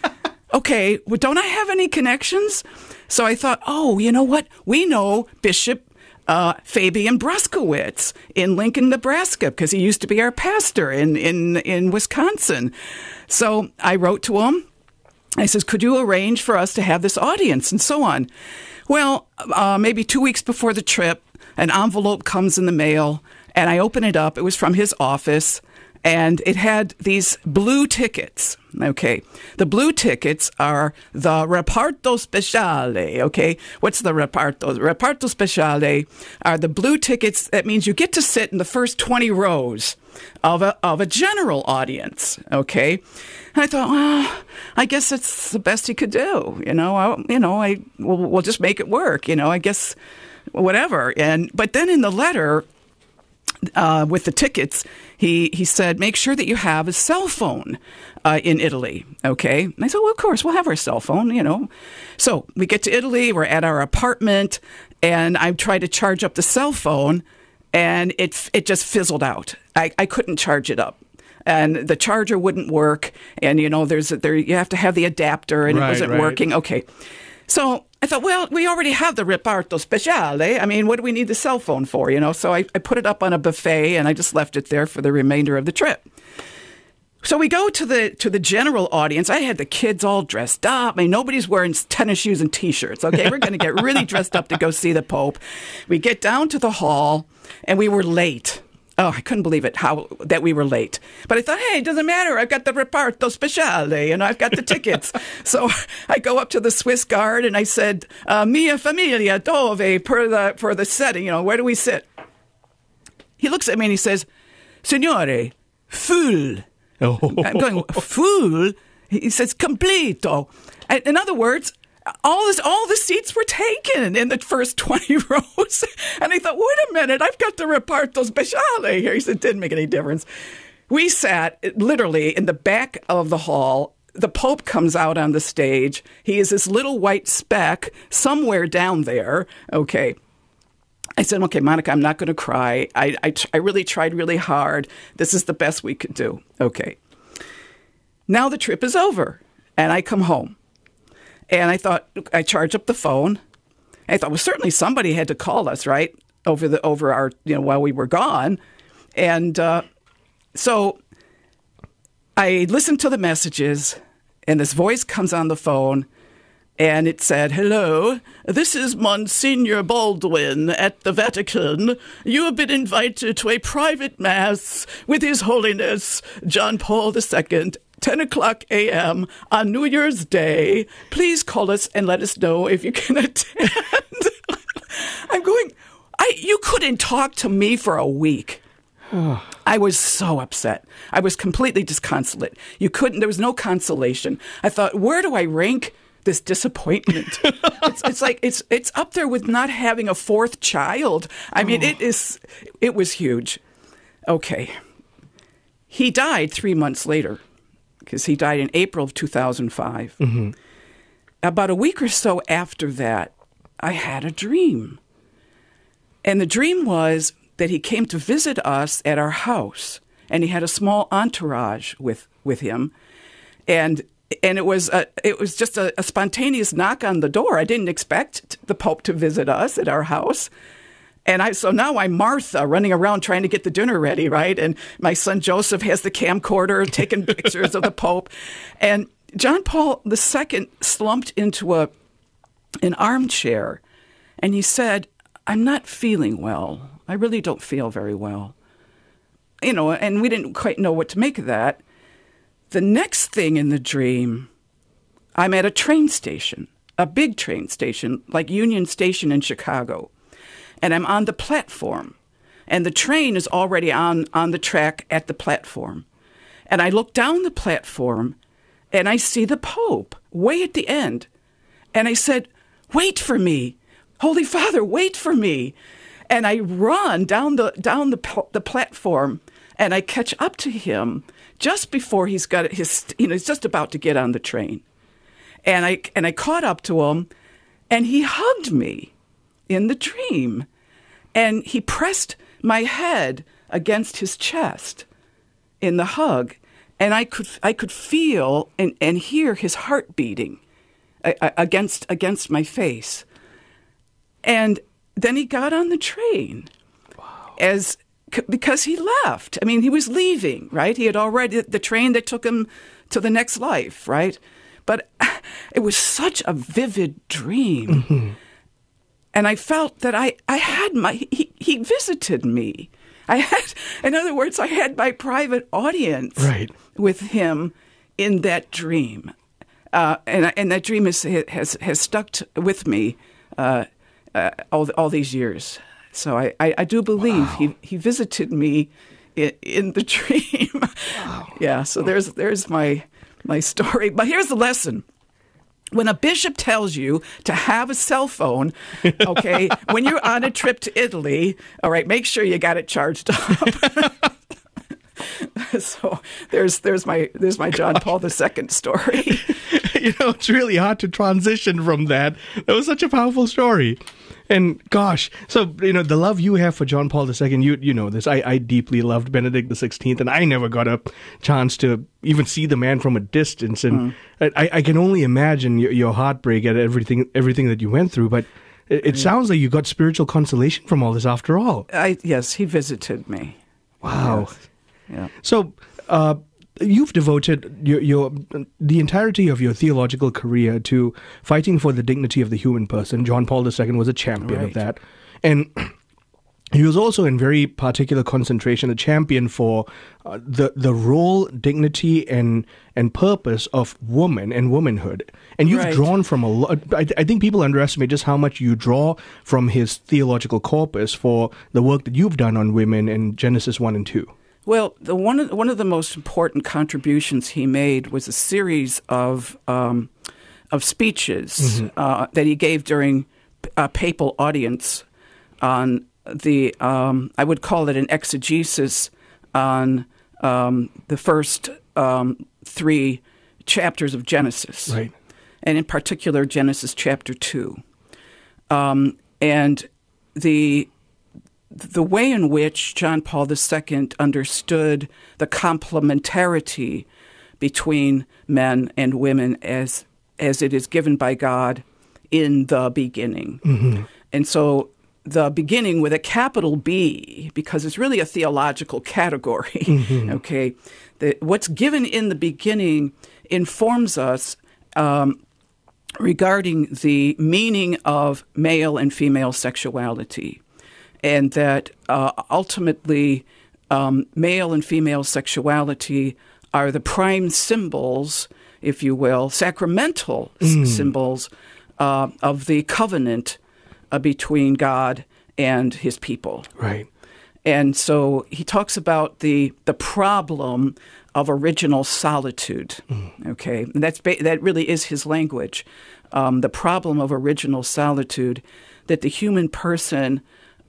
okay, well, don't I have any connections? So I thought, oh, you know what? We know Bishop uh, Fabian Bruskewitz in Lincoln, Nebraska, because he used to be our pastor in, in, in Wisconsin. So I wrote to him I says, could you arrange for us to have this audience and so on? Well, uh, maybe two weeks before the trip, an envelope comes in the mail, and I open it up. It was from his office, and it had these blue tickets. Okay, the blue tickets are the reparto speciale. Okay, what's the reparto? Reparto speciale are the blue tickets. That means you get to sit in the first twenty rows of a of a general audience. Okay, and I thought, well, I guess it's the best he could do. You know, I, you know, I we'll, we'll just make it work. You know, I guess whatever. And but then in the letter uh, with the tickets, he he said, make sure that you have a cell phone uh, in Italy. Okay, and I said, well, of course, we'll have our cell phone. You know, so we get to Italy. We're at our apartment, and I try to charge up the cell phone, and it it just fizzled out. I, I couldn't charge it up and the charger wouldn't work and you know there's there you have to have the adapter and right, it wasn't right. working okay so I thought, well, we already have the reparto speciale. I mean, what do we need the cell phone for? You know, so I, I put it up on a buffet and I just left it there for the remainder of the trip. So we go to the to the general audience. I had the kids all dressed up. I mean, nobody's wearing tennis shoes and t-shirts. Okay, we're going to get really dressed up to go see the Pope. We get down to the hall, and we were late. Oh, I couldn't believe it how that we were late. But I thought, hey, it doesn't matter. I've got the reparto speciale and I've got the tickets. so I go up to the Swiss guard and I said, uh, "Mia familia dove per the for the setting. You know, where do we sit?" He looks at me and he says, "Signore, full." Oh. I'm going full. He says, "Completo." In other words, all this, all the seats were taken in the first 20 rows. And I thought, wait a minute, I've got the reparto speciale here. He said, didn't make any difference. We sat literally in the back of the hall. The Pope comes out on the stage. He is this little white speck somewhere down there. Okay. I said, okay, Monica, I'm not going to cry. I, I, I really tried really hard. This is the best we could do. Okay. Now the trip is over, and I come home. And I thought, I charged up the phone. I thought, well, certainly somebody had to call us, right? Over the over our, you know, while we were gone. And uh, so I listened to the messages, and this voice comes on the phone, and it said, Hello, this is Monsignor Baldwin at the Vatican. You have been invited to a private mass with His Holiness John Paul II 10 o'clock a.m. on New Year's Day. Please call us and let us know if you can attend. I'm going, I, you couldn't talk to me for a week. I was so upset. I was completely disconsolate. You couldn't, there was no consolation. I thought, where do I rank this disappointment? it's, it's, like, it's, it's up there with not having a fourth child. I mean, oh. it is, it was huge. Okay. He died three months later because he died in April of 2005. Mm-hmm. About a week or so after that, I had a dream. And the dream was that he came to visit us at our house, and he had a small entourage with with him, and and it was a, it was just a, a spontaneous knock on the door. I didn't expect the Pope to visit us at our house. And I so now I'm Martha running around trying to get the dinner ready, right? And my son Joseph has the camcorder taking pictures of the Pope. And John Paul II slumped into a an armchair and he said, I'm not feeling well. I really don't feel very well. You know, and we didn't quite know what to make of that. The next thing in the dream, I'm at a train station, a big train station, like Union Station in Chicago, and I'm on the platform. And the train is already on, on the track at the platform. And I look down the platform and I see the Pope way at the end. And I said, Wait for me. Holy Father, wait for me. And I run down the down the the platform and I catch up to him just before he's got his you know he's just about to get on the train. And I and I caught up to him and he hugged me in the dream. And he pressed my head against his chest in the hug and I could I could feel and, and hear his heart beating against against my face. And then he got on the train wow. as because he left. I mean, he was leaving, right? He had already the train that took him to the next life, right? But it was such a vivid dream. Mm-hmm. And I felt that I, I had my, he, he visited me. I had, in other words, I had my private audience right. with him in that dream. Uh, and, and that dream has, has, has stuck with me uh, uh, all, all these years. So I, I, I do believe wow. he, he visited me in, in the dream. Wow. yeah, so there's, there's my, my story. But here's the lesson when a bishop tells you to have a cell phone, okay, when you're on a trip to Italy, all right, make sure you got it charged up. so there's there's my there's my John Paul II story. you know, it's really hard to transition from that. That was such a powerful story. And gosh, so you know the love you have for John Paul II, you you know this. I, I deeply loved Benedict XVI, and I never got a chance to even see the man from a distance. And mm. I, I can only imagine your, your, heartbreak at everything everything that you went through. But it, it sounds like you got spiritual consolation from all this after all. I, yes, he visited me. Wow. Yes. Yeah. So. Uh, you've devoted your, your the entirety of your theological career to fighting for the dignity of the human person. John Paul II was a champion right. of that, and he was also in very particular concentration a champion for uh, the the role, dignity, and and purpose of woman and womanhood. And you've right. drawn from a lot. I, I, think people underestimate just how much you draw from his theological corpus for the work that you've done on women in Genesis one and two. Well, the one of, one of the most important contributions he made was a series of um, of speeches mm-hmm. uh, that he gave during a papal audience on the um, I would call it an exegesis on um, the first um, three chapters of Genesis, right. and in particular Genesis chapter two, um, and the the way in which John Paul II understood the complementarity between men and women as as it is given by God in the beginning. Mm-hmm. And so the beginning with a capital B, because it's really a theological category, mm-hmm. okay? The, what's given in the beginning informs us um, regarding the meaning of male and female sexuality and that uh, ultimately um, male and female sexuality are the prime symbols, if you will, sacramental mm. s- symbols uh, of the covenant uh, between God and his people. Right. And so he talks about the the problem of original solitude. Mm. Okay, and that's ba- that really is his language. Um, the problem of original solitude, that the human person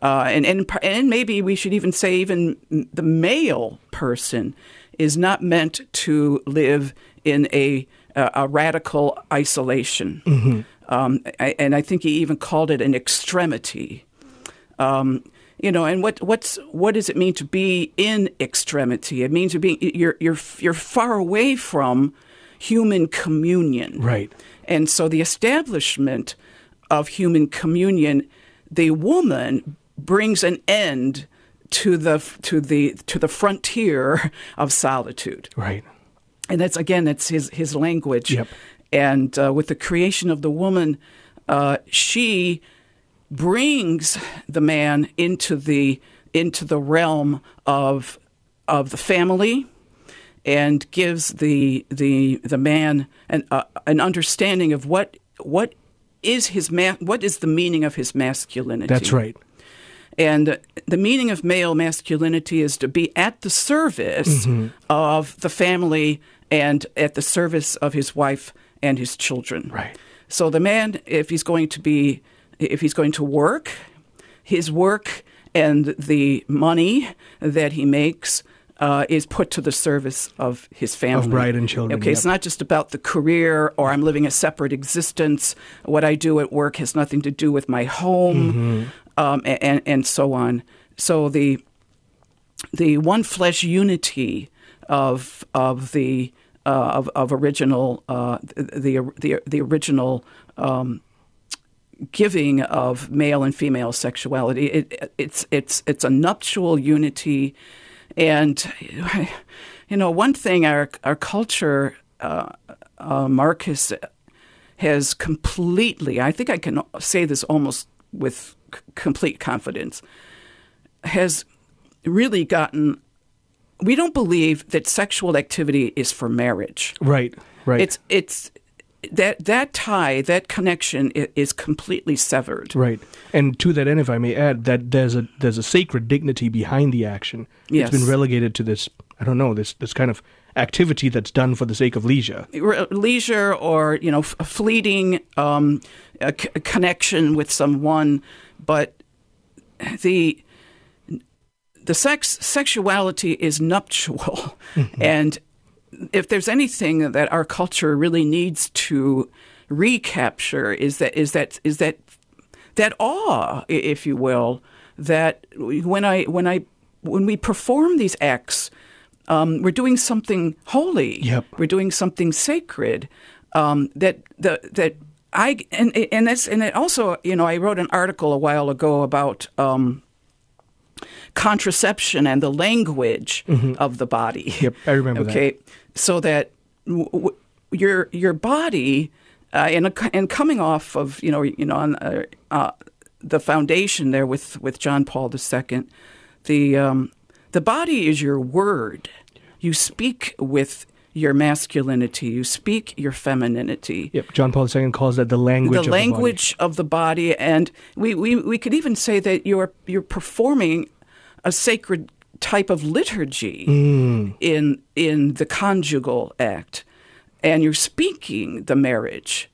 uh, and, and and maybe we should even say even the male person is not meant to live in a a radical isolation. Mm-hmm. Um, and I think he even called it an extremity. Um, you know, and what what's what does it mean to be in extremity? It means you're being you're you're you're far away from human communion, right? And so the establishment of human communion, the woman brings an end to the to the to the frontier of solitude, right? And that's again, that's his his language. Yep. And uh, with the creation of the woman, uh, she brings the man into the into the realm of of the family and gives the the the man an uh, an understanding of what what is his ma- what is the meaning of his masculinity. That's right. And the meaning of male masculinity is to be at the service Mm-hmm. of the family and at the service of his wife and his children. Right. So the man, if he's going to be, if he's going to work, his work and the money that he makes uh, is put to the service of his family. Of bride and children, Okay, it's not just about the career or I'm living a separate existence. What I do at work has nothing to do with my home, Mm-hmm. Um, and, and so on. So the the one flesh unity of of the uh, of, of original uh, the, the the original um, giving of male and female sexuality. It, it's it's it's a nuptial unity, and you know one thing our our culture, uh, uh, Marcus, has completely. I think I can say this almost with c- complete confidence. Has really gotten. We don't believe that sexual activity is for marriage. Right, right. It's it's that that tie, that connection is completely severed. Right, and to that end, if I may add, that there's a there's a sacred dignity behind the action. Yes. It's been relegated to this. I don't know this this kind of activity that's done for the sake of leisure. Re- leisure or you know fleeting um, a c- a connection with someone, but the the sex sexuality is nuptial, and if there's anything that our culture really needs to recapture is that is that is that that awe, if you will, that when I when I when we perform these acts, um, we're doing something holy. Yep. We're doing something sacred. Um, that the that I and and that's and it also you know I wrote an article a while ago about. Um, contraception and the language of the body. Yep, I remember that. okay, so that w- w- your your body uh, and and coming off of you know you know on uh, uh, the foundation there with with John Paul II, the um, the body is your word. You speak with your masculinity. You speak your femininity Yep, John Paul II calls that the language. the of the language of the body, and we, we, we could even say that you're you're performing a sacred type of liturgy Mm. in in the conjugal act, and you're speaking the marriage,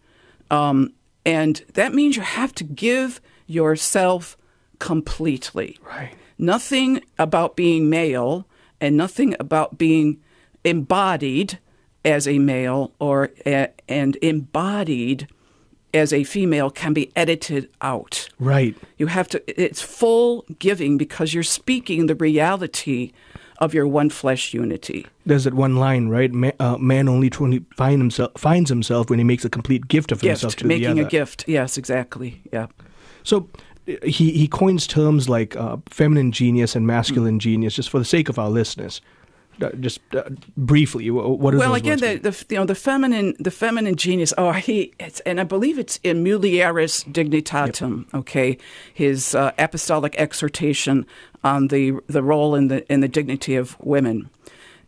um, and that means you have to give yourself completely. Right. Nothing about being male, and nothing about being embodied as a male or a, and embodied as a female can be edited out. Right. You have to it's full giving because you're speaking the reality of your one flesh unity. There's that one line, right? Ma- uh, man only truly find himself, finds himself when he makes a complete gift of himself Gift, to making the a other. gift. Yes, exactly. Yeah. So he he coins terms like uh, feminine genius and masculine Mm. genius, just for the sake of our listeners. Uh, just uh, briefly, wh- what is well, again, the, the you know the feminine the feminine genius. Oh, he it's, and I believe it's in Mulieris Dignitatem. Okay, his uh, apostolic exhortation on the the role in the in the dignity of women,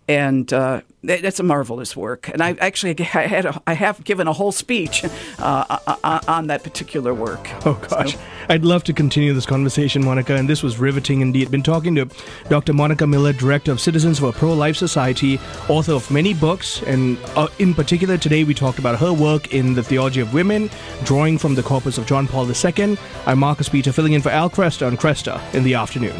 and uh, that's a marvelous work. And I actually I had a, I have given a whole speech uh, on, on that particular work. Oh gosh, I'd love to continue this conversation, Monica, and this was riveting indeed. Been talking to Dr. Monica Miller, Director of Citizens for a Pro-Life Society, author of many books, and uh, in particular today we talked about her work in the theology of women, drawing from the corpus of John Paul II. I'm Marcus Peter, filling in for Al Kresta on Kresta in the afternoon.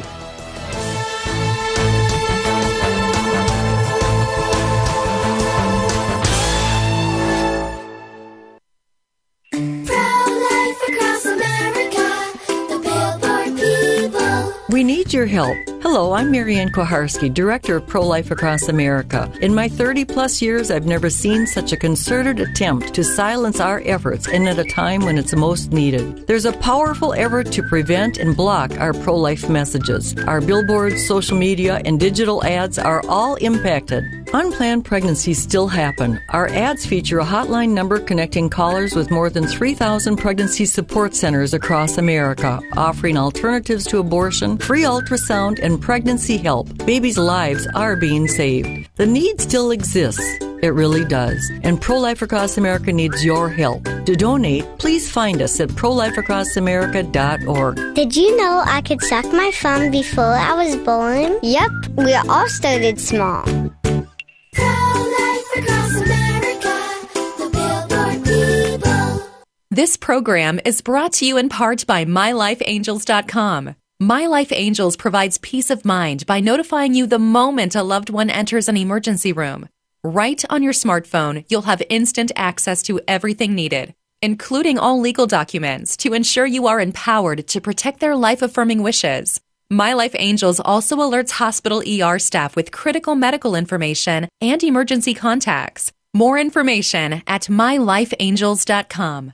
Your help. Hello, I'm Marianne Kuharski, Director of Pro Life Across America. In my 30 plus years, I've never seen such a concerted attempt to silence our efforts and at a time when it's most needed. There's a powerful effort to prevent and block our pro life messages. Our billboards, social media, and digital ads are all impacted. Unplanned pregnancies still happen. Our ads feature a hotline number connecting callers with more than 3,000 pregnancy support centers across America, offering alternatives to abortion, free ultrasound, and pregnancy help. Babies' lives are being saved. The need still exists. It really does. And Pro Life Across America needs your help. To donate, please find us at prolifeacrossamerica.org. Did you know I could suck my thumb before I was born? Yep, we all started small. ProLife Across America, the people people. this program is brought to you in part by MyLifeAngels.com. My Life Angels provides peace of mind by notifying you the moment a loved one enters an emergency room. Right on your smartphone, you'll have instant access to everything needed, including all legal documents, to ensure you are empowered to protect their life affirming wishes. My Life Angels also alerts hospital ER staff with critical medical information and emergency contacts. More information at mylifeangels.com.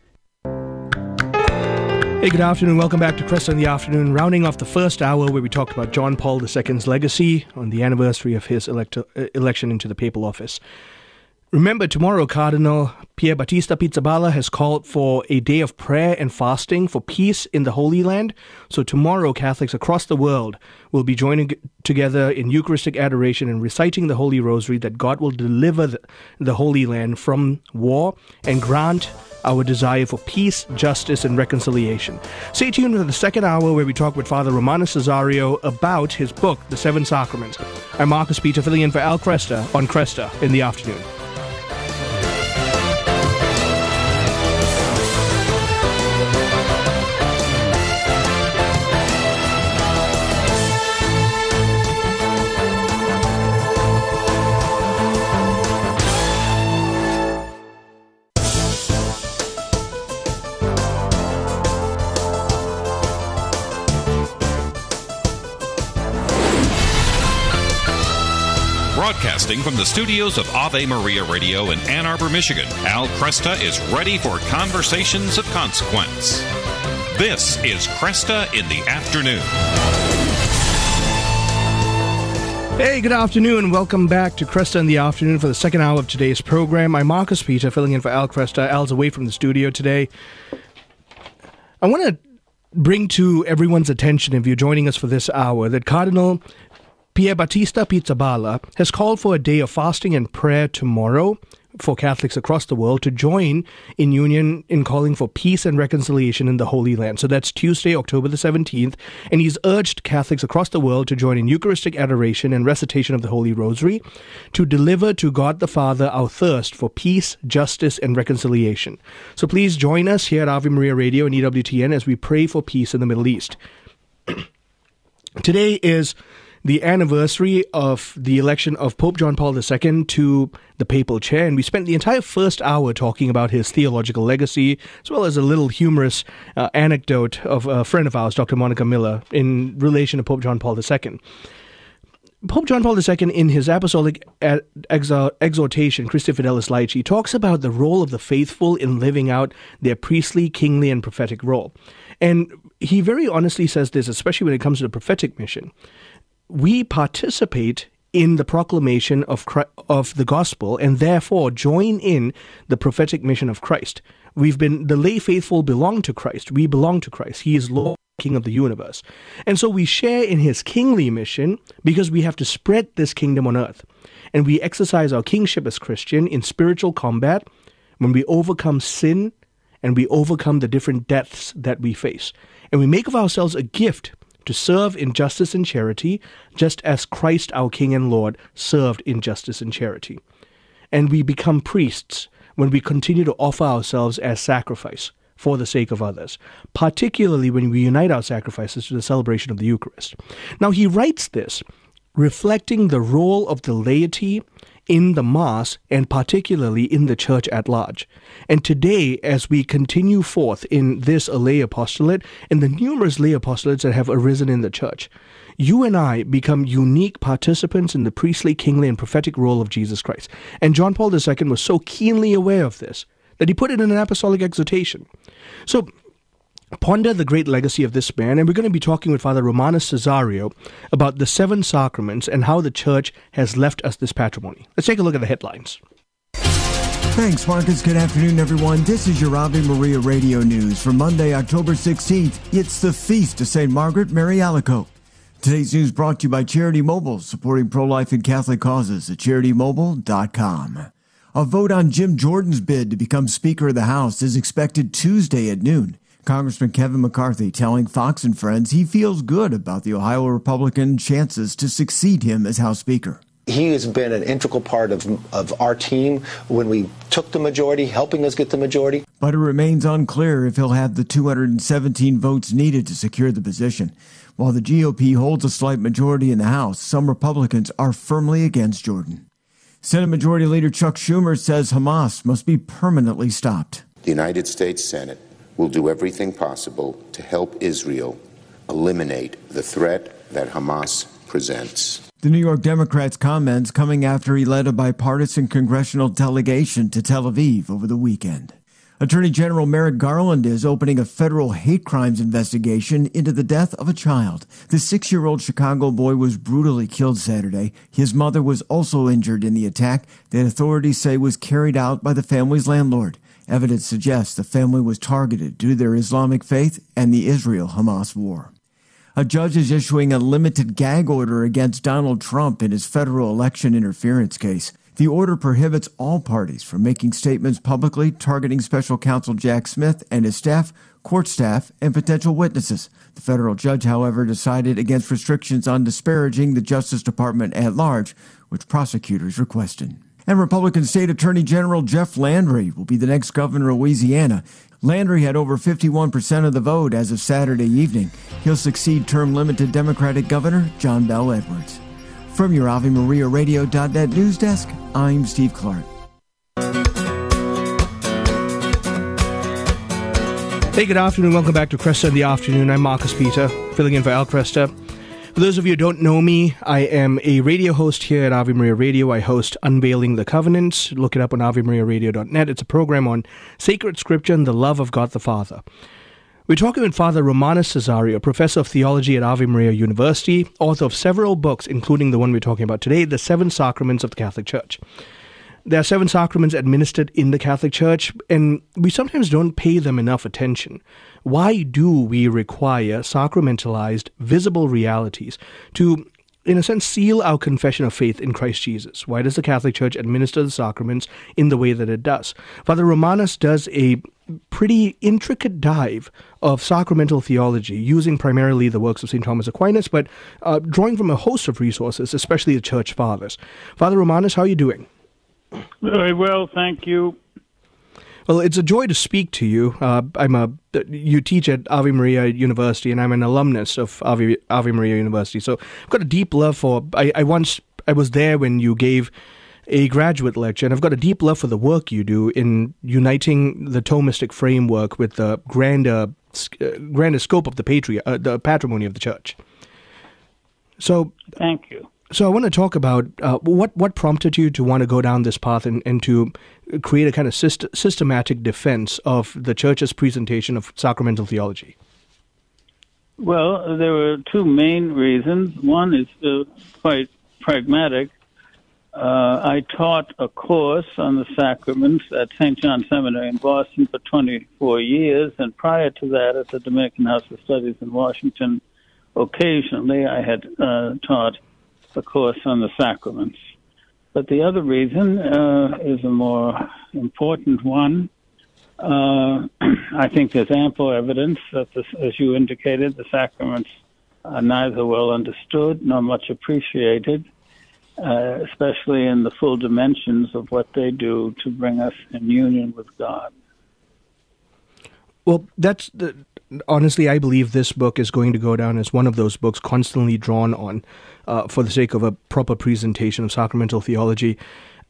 Hey, good afternoon. Welcome back to Kresta in the Afternoon, rounding off the first hour where we talked about John Paul II's legacy on the anniversary of his uh, election into the papal office. Remember, tomorrow Cardinal Pier Battista Pizzaballa has called for a day of prayer and fasting for peace in the Holy Land. So tomorrow, Catholics across the world will be joining together in Eucharistic adoration and reciting the Holy Rosary that God will deliver the, the Holy Land from war and grant our desire for peace, justice, and reconciliation. Stay tuned for the second hour where we talk with Father Romano Cessario about his book, The Seven Sacraments. I'm Marcus Peter, filling in for Al Kresta on Kresta in the afternoon. From the studios of Ave Maria Radio in Ann Arbor, Michigan, Al Kresta is ready for conversations of consequence. This is Kresta in the Afternoon. Hey, good afternoon. and Welcome back to Kresta in the Afternoon for the second hour of today's program. I'm Marcus Peter, filling in for Al Kresta. Al's away from the studio today. I want to bring to everyone's attention, if you're joining us for this hour, that Cardinal Pier Battista Pizzaballa has called for a day of fasting and prayer tomorrow for Catholics across the world to join in union in calling for peace and reconciliation in the Holy Land. So that's Tuesday, October the 17th. And he's urged Catholics across the world to join in Eucharistic adoration and recitation of the Holy Rosary to deliver to God the Father our thirst for peace, justice, and reconciliation. So please join us here at Ave Maria Radio and EWTN as we pray for peace in the Middle East. Today is the anniversary of the election of Pope John Paul II to the papal chair, and we spent the entire first hour talking about his theological legacy, as well as a little humorous uh, anecdote of a friend of ours, Dr. Monica Miller, in relation to Pope John Paul II. Pope John Paul II, in his apostolic exhortation, Christifideles Laici, talks about the role of the faithful in living out their priestly, kingly, and prophetic role. And he very honestly says this, especially when it comes to the prophetic mission we participate in the proclamation of Christ, of the gospel and therefore join in the prophetic mission of Christ. We've been the lay faithful belong to Christ. We belong to Christ. He is Lord King of the universe. And so we share in his kingly mission because we have to spread this kingdom on earth. And we exercise our kingship as Christian in spiritual combat when we overcome sin and we overcome the different deaths that we face. And we make of ourselves a gift to serve in justice and charity, just as Christ our King and Lord served in justice and charity. And we become priests when we continue to offer ourselves as sacrifice for the sake of others, particularly when we unite our sacrifices to the celebration of the Eucharist. Now, he writes this reflecting the role of the laity in the Mass and particularly in the Church at large. And today, as we continue forth in this lay apostolate and the numerous lay apostolates that have arisen in the Church, you and I become unique participants in the priestly, kingly, and prophetic role of Jesus Christ. And John Paul II was so keenly aware of this that he put it in an apostolic exhortation. So, ponder the great legacy of this man, and we're going to be talking with Father Romanus Cessario about the seven sacraments and how the Church has left us this patrimony. Let's take a look at the headlines. Thanks, Marcus. Good afternoon, everyone. This is your Ave Maria Radio News for Monday, October 16th. It's the Feast of St. Margaret Mary Alacoque. Today's news brought to you by Charity Mobile, supporting pro-life and Catholic causes at CharityMobile.com. A vote on Jim Jordan's bid to become Speaker of the House is expected Tuesday at noon. Congressman Kevin McCarthy telling Fox and Friends he feels good about the Ohio Republican chances to succeed him as House Speaker. He has been an integral part of, of our team when we took the majority, helping us get the majority. But it remains unclear if he'll have the 217 votes needed to secure the position. While the GOP holds a slight majority in the House, some Republicans are firmly against Jordan. Senate Majority Leader Chuck Schumer says Hamas must be permanently stopped. The United States Senate will do everything possible to help Israel eliminate the threat that Hamas presents. The New York Democrats' comments coming after he led a bipartisan congressional delegation to Tel Aviv over the weekend. Attorney General Merrick Garland is opening a federal hate crimes investigation into the death of a child. The six year old Chicago boy was brutally killed Saturday. His mother was also injured in the attack that authorities say was carried out by the family's landlord. Evidence suggests the family was targeted due to their Islamic faith and the Israel Hamas war. A judge is issuing a limited gag order against Donald Trump in his federal election interference case. The order prohibits all parties from making statements publicly targeting special counsel Jack Smith and his staff, court staff, and potential witnesses. The federal judge, however, decided against restrictions on disparaging the Justice Department at large, which prosecutors requested. And Republican State Attorney General Jeff Landry will be the next governor of Louisiana. Landry had over 51% of the vote as of Saturday evening. He'll succeed term limited Democratic Governor John Bel Edwards. From your Ave Maria Radio.net news desk, I'm Steve Clark. Hey, good afternoon. Welcome back to Kresta in the Afternoon. I'm Marcus Peter, filling in for Al Kresta. For those of you who don't know me, I am a radio host here at Ave Maria Radio. I host Unveiling the Covenants. Look it up on AveMariaRadio.net. It's a program on sacred scripture and the love of God the Father. We're talking with Father Romanus Cessario, professor of theology at Ave Maria University, author of several books, including the one we're talking about today, The Seven Sacraments of the Catholic Church. There are seven sacraments administered in the Catholic Church, and we sometimes don't pay them enough attention. Why do we require sacramentalized, visible realities to, in a sense, seal our confession of faith in Christ Jesus? Why does the Catholic Church administer the sacraments in the way that it does? Father Romanus does a pretty intricate dive of sacramental theology, using primarily the works of St. Thomas Aquinas, but uh, drawing from a host of resources, especially the Church Fathers. Father Romanus, how are you doing? Very well, thank you. Well, it's a joy to speak to you. Uh, I'm a you teach at Ave Maria University, and I'm an alumnus of Ave, Ave Maria University. So I've got a deep love for. I, I once I was there when you gave a graduate lecture, and I've got a deep love for the work you do in uniting the Thomistic framework with the grander uh, grander scope of the uh, the patrimony of the church. So thank you. So I want to talk about uh, what what prompted you to want to go down this path and, and to create a kind of syst- systematic defense of the church's presentation of sacramental theology. Well, there were two main reasons. One is uh, quite pragmatic. Uh, I taught a course on the sacraments at St. John Seminary in Boston for 24 years, and prior to that, at the Dominican House of Studies in Washington, occasionally I had uh, taught a course on the sacraments. But the other reason uh, is a more important one. Uh, I think there's ample evidence that, this, as you indicated, the sacraments are neither well understood nor much appreciated, uh, especially in the full dimensions of what they do to bring us in union with God. Well, that's the, honestly, I believe this book is going to go down as one of those books constantly drawn on uh, for the sake of a proper presentation of sacramental theology.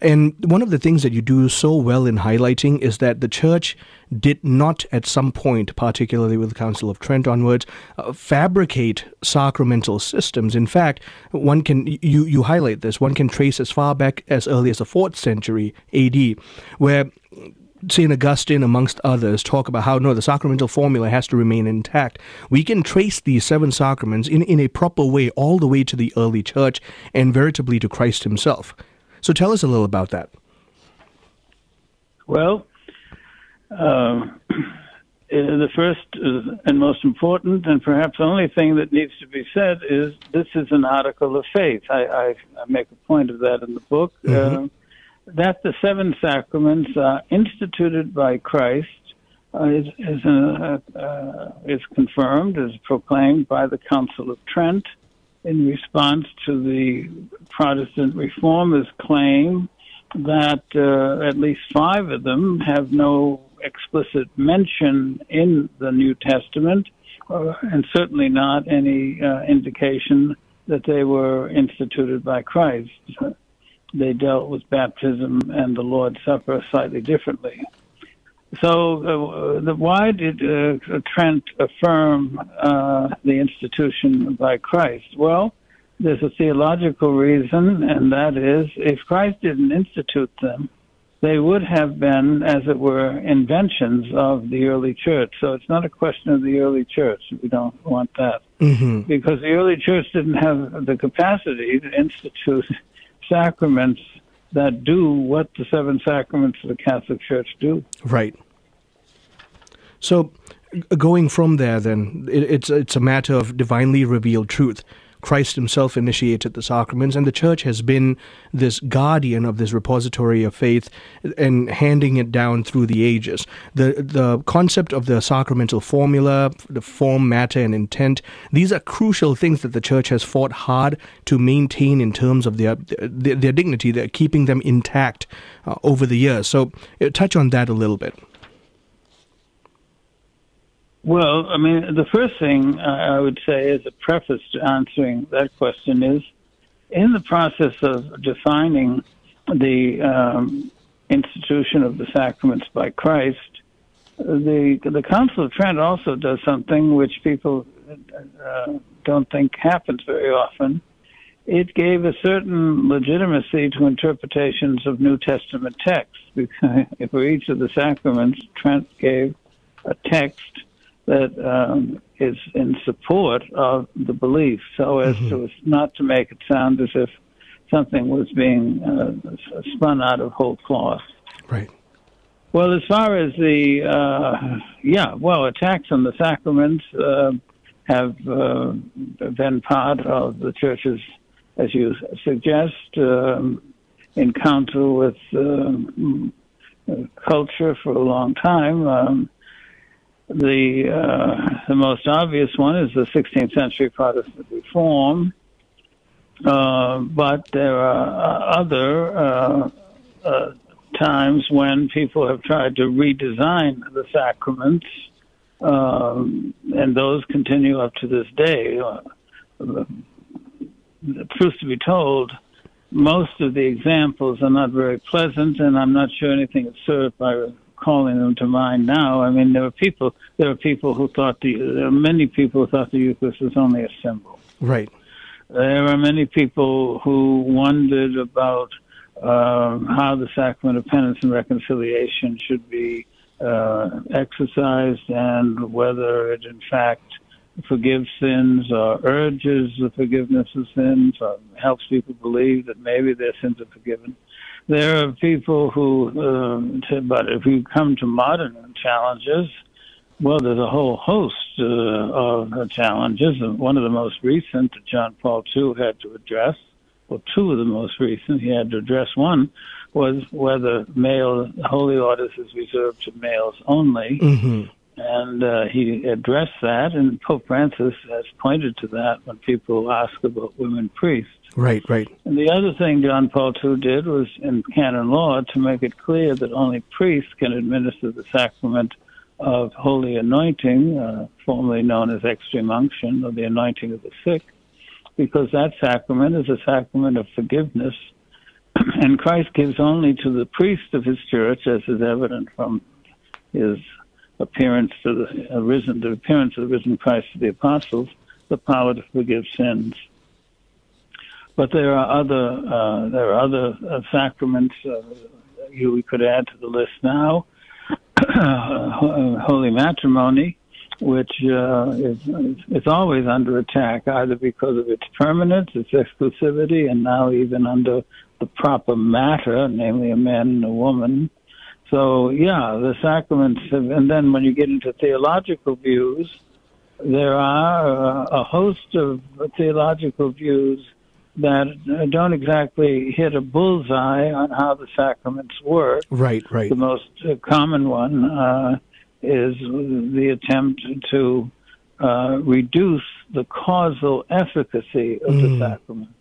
And one of the things that you do so well in highlighting is that the church did not, at some point, particularly with the Council of Trent onwards, uh, fabricate sacramental systems. In fact, one can you you highlight this. One can trace as far back as early as the fourth century A.D., where St. Augustine, amongst others, talk about how no, the sacramental formula has to remain intact. We can trace these seven sacraments in, in a proper way all the way to the early church and veritably to Christ himself. So tell us a little about that. Well, uh, the first and most important, and perhaps the only thing that needs to be said is this is an article of faith. I, I, I make a point of that in the book. Mm-hmm. Uh, that the seven sacraments are instituted by Christ uh, is is, uh, uh, is confirmed, is proclaimed by the Council of Trent in response to the Protestant reformers' claim that uh, at least five of them have no explicit mention in the New Testament, uh, and certainly not any uh, indication that they were instituted by Christ. They dealt with baptism and the Lord's Supper slightly differently. So, uh, the, why did uh, Trent affirm uh, the institution by Christ? Well, there's a theological reason, and that is if Christ didn't institute them, they would have been, as it were, inventions of the early church. So it's not a question of the early church. We don't want that. Mm-hmm. Because the early church didn't have the capacity to institute sacraments that do what the seven sacraments of the Catholic Church do. Right. So, going from there, then it, it's it's a matter of divinely revealed truth. Christ himself initiated the sacraments, and the church has been this guardian of this repository of faith and handing it down through the ages. The, the concept of the sacramental formula, the form, matter, and intent, these are crucial things that the church has fought hard to maintain in terms of their, their, their dignity, they're keeping them intact uh, over the years. So, uh, touch on that a little bit. Well, I mean, the first thing I would say as a preface to answering that question is in the process of defining the um, institution of the sacraments by Christ, the the Council of Trent also does something which people uh, don't think happens very often. It gave a certain legitimacy to interpretations of New Testament texts. For each of the sacraments, Trent gave a text that um, is in support of the belief, so as mm-hmm. to not to make it sound as if something was being uh, spun out of whole cloth. Right. Well, as far as the uh, yeah, well, attacks on the sacraments uh, have uh, been part of the church's, as you suggest, um, encounter with um, culture for a long time. Um, the uh, the most obvious one is the 16th century Protestant Reform, uh, but there are other uh, uh, times when people have tried to redesign the sacraments, um, and those continue up to this day. Uh, truth to be told, most of the examples are not very pleasant, and I'm not sure anything is served by calling them to mind now. I mean, there were people. There were people who thought the. There are many people who thought the Eucharist was only a symbol. Right. There are many people who wondered about uh, how the sacrament of penance and reconciliation should be uh, exercised and whether it, in fact, forgives sins or urges the forgiveness of sins or helps people believe that maybe their sins are forgiven there are people who, um, to, but if you come to modern challenges, well, there's a whole host uh, of challenges. One of the most recent that John Paul II had to address, well, two of the most recent, he had to address one, was whether male holy orders is reserved to males only. Mm-hmm. And uh, he addressed that, and Pope Francis has pointed to that when people ask about women priests. Right, right. And the other thing John Paul II did was in canon law to make it clear that only priests can administer the sacrament of holy anointing, uh, formerly known as extreme unction, or the anointing of the sick, because that sacrament is a sacrament of forgiveness. And Christ gives only to the priest of his church, as is evident from his appearance to the uh, risen, the appearance of the risen Christ to the apostles, the power to forgive sins. But there are other uh, there are other uh, sacraments uh, you we could add to the list now. Holy matrimony, which uh, is it's always under attack, either because of its permanence, its exclusivity, and now even under the proper matter, namely a man and a woman. So yeah, the sacraments, have, and then when you get into theological views, there are a host of theological views that don't exactly hit a bullseye on how the sacraments work. Right, right. The most uh, common one uh, is the attempt to uh, reduce the causal efficacy of Mm. the sacraments.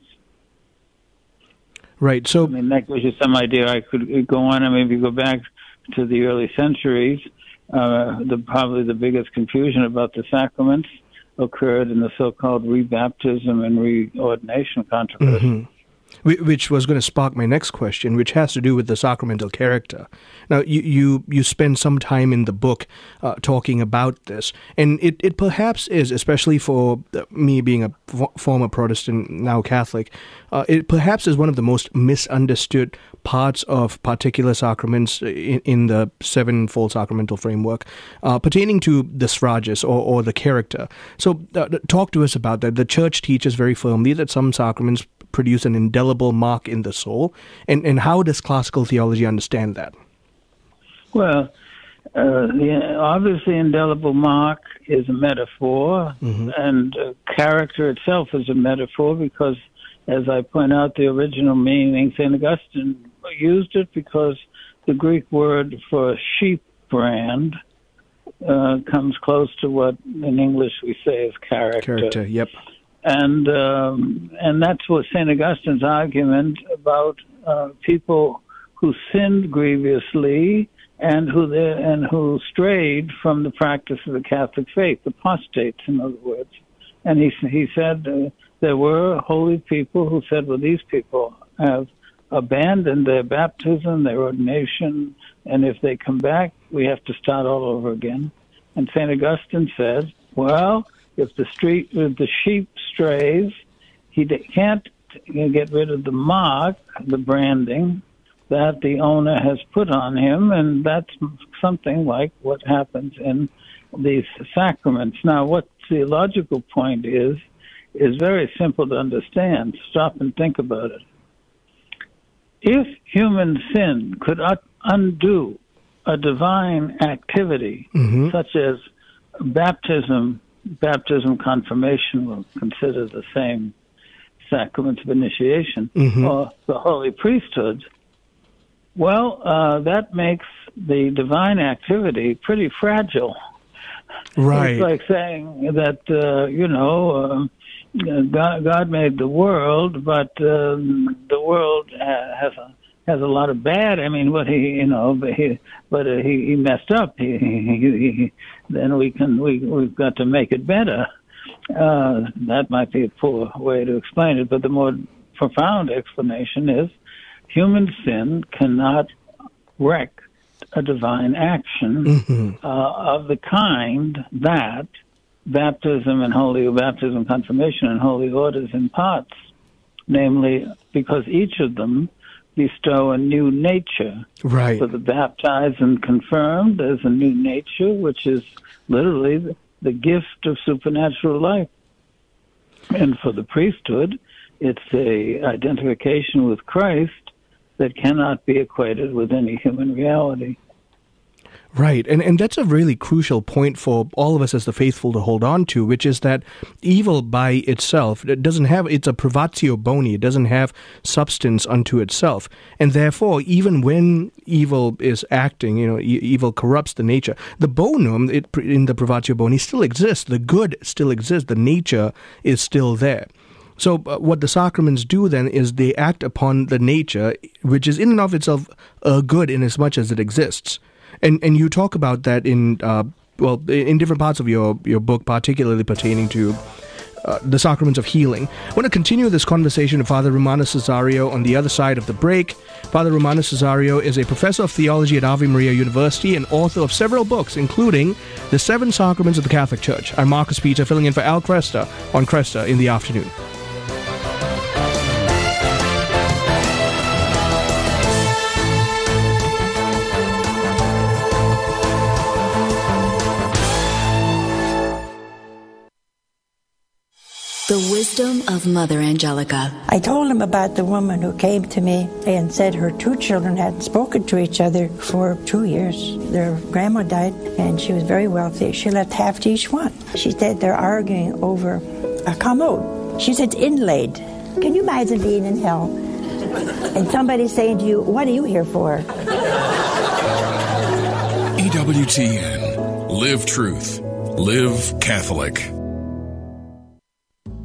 Right. So, I mean, that gives you some idea. I could go on and maybe go back to the early centuries. Uh, the probably the biggest confusion about the sacraments occurred in the so-called rebaptism and reordination controversy. Mhm. Wh- which was going to spark my next question, which has to do with the sacramental character. Now, you you, you spend some time in the book uh, talking about this, and it, it perhaps is, especially for uh, me being a f- former Protestant, now Catholic, uh, it perhaps is one of the most misunderstood parts of particular sacraments in, in the sevenfold sacramental framework uh, pertaining to the sphragis or, or the character. So, uh, talk to us about that. The church teaches very firmly that some sacraments produce an indelible mark in the soul, and, and how does classical theology understand that? Well, uh, the obviously indelible mark is a metaphor, and uh, character itself is a metaphor because, as I point out, the original meaning, St. Augustine used it because the Greek word for sheep brand uh, comes close to what in English we say is character. Character, yep. And um, and that's what Saint Augustine's argument about uh, people who sinned grievously and who and who strayed from the practice of the Catholic faith, apostates, in other words. And he he said uh, there were holy people who said, well, these people have abandoned their baptism, their ordination, and if they come back, we have to start all over again. And Saint Augustine said, well, if the street if the sheep strays, he can't get rid of the mark, the branding that the owner has put on him, and that's something like what happens in these sacraments. Now, what theological point is is very simple to understand. Stop and think about it. If human sin could undo a divine activity, Mhm. such as baptism, baptism, confirmation, will consider the same sacrament of initiation, Mhm. or the holy priesthood. Well, uh, that makes the divine activity pretty fragile. Right. It's like saying that uh, you know um, God, God made the world, but um, the world has a has a lot of bad. I mean, what he you know, but he but uh, he, he messed up. He, he, he, then we can we we've got to make it better. Uh, that might be a poor way to explain it, but the more profound explanation is human sin cannot wreck a divine action Mhm. uh, of the kind that baptism and holy baptism, confirmation, and holy orders imparts, namely because each of them bestow a new nature. Right. For the baptized and confirmed, there's a new nature, which is literally the, the gift of supernatural life. And for the priesthood, it's a identification with Christ that cannot be equated with any human reality. Right. And and that's a really crucial point for all of us as the faithful to hold on to, which is that evil by itself it doesn't have it's a privatio boni, it doesn't have substance unto itself. And therefore, even when evil is acting, you know, e- evil corrupts the nature. The bonum it, in the privatio boni still exists. The good still exists. The nature is still there. So, uh, what the sacraments do then is they act upon the nature, which is in and of itself a good in as much as it exists. And and you talk about that in uh, well in different parts of your your book, particularly pertaining to. Uh, the sacraments of healing. I want to continue this conversation with Father Romanus Cessario on the other side of the break. Father Romanus Cessario is a professor of theology at Ave Maria University and author of several books, including The Seven Sacraments of the Catholic Church. I'm Marcus Peter, filling in for Al Kresta on Kresta in the afternoon. The wisdom of Mother Angelica. I told him about the woman who came to me and said her two children hadn't spoken to each other for two years. Their grandma died and she was very wealthy. She left half to each one. She said they're arguing over a commode. She said it's inlaid. Can you imagine being in hell and somebody saying to you, What are you here for? EWTN. Live truth. Live Catholic.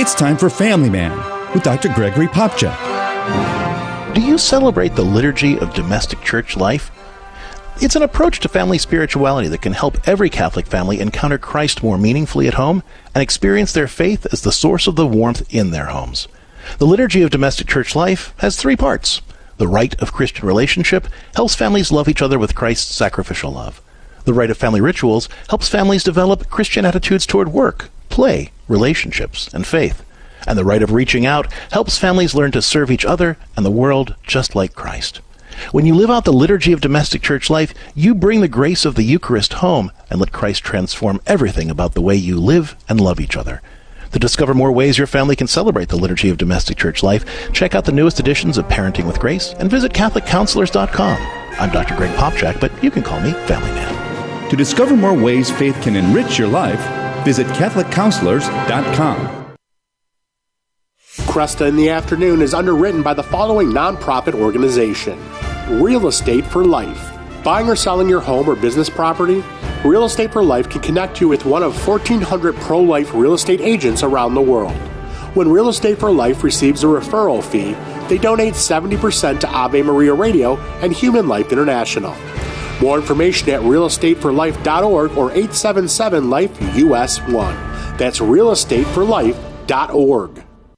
It's time for Family Man with Dr. Gregory Popcak. Do you celebrate the liturgy of domestic church life? It's an approach to family spirituality that can help every Catholic family encounter Christ more meaningfully at home and experience their faith as the source of the warmth in their homes. The liturgy of domestic church life has three parts. The rite of Christian relationship helps families love each other with Christ's sacrificial love. The rite of family rituals helps families develop Christian attitudes toward work, play, relationships, and faith. And the rite of reaching out helps families learn to serve each other and the world just like Christ. When you live out the liturgy of domestic church life, you bring the grace of the Eucharist home and let Christ transform everything about the way you live and love each other. To discover more ways your family can celebrate the liturgy of domestic church life, check out the newest editions of Parenting with Grace and visit CatholicCounselors.com. I'm Dr. Greg Popcak, but you can call me Family Man. To discover more ways faith can enrich your life, visit CatholicCounselors.com. Kresta in the Afternoon is underwritten by the following nonprofit organization Real Estate for Life. Buying or selling your home or business property? Real Estate for Life can connect you with one of 1,400 pro life real estate agents around the world. When Real Estate for Life receives a referral fee, they donate 70% to Ave Maria Radio and Human Life International. More information at realestateforlife.org or 877 Life US 1. That's realestateforlife.org.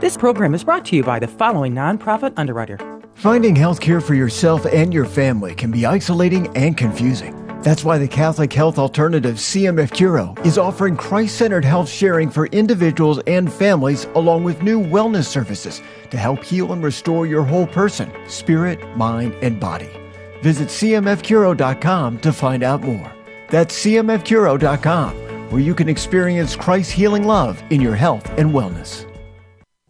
This program is brought to you by the following nonprofit underwriter. Finding health care for yourself and your family can be isolating and confusing. That's why the Catholic Health Alternative CMF Curo is offering Christ centered health sharing for individuals and families, along with new wellness services to help heal and restore your whole person, spirit, mind, and body. Visit CMFCuro.com to find out more. That's CMFCuro.com, where you can experience Christ's healing love in your health and wellness.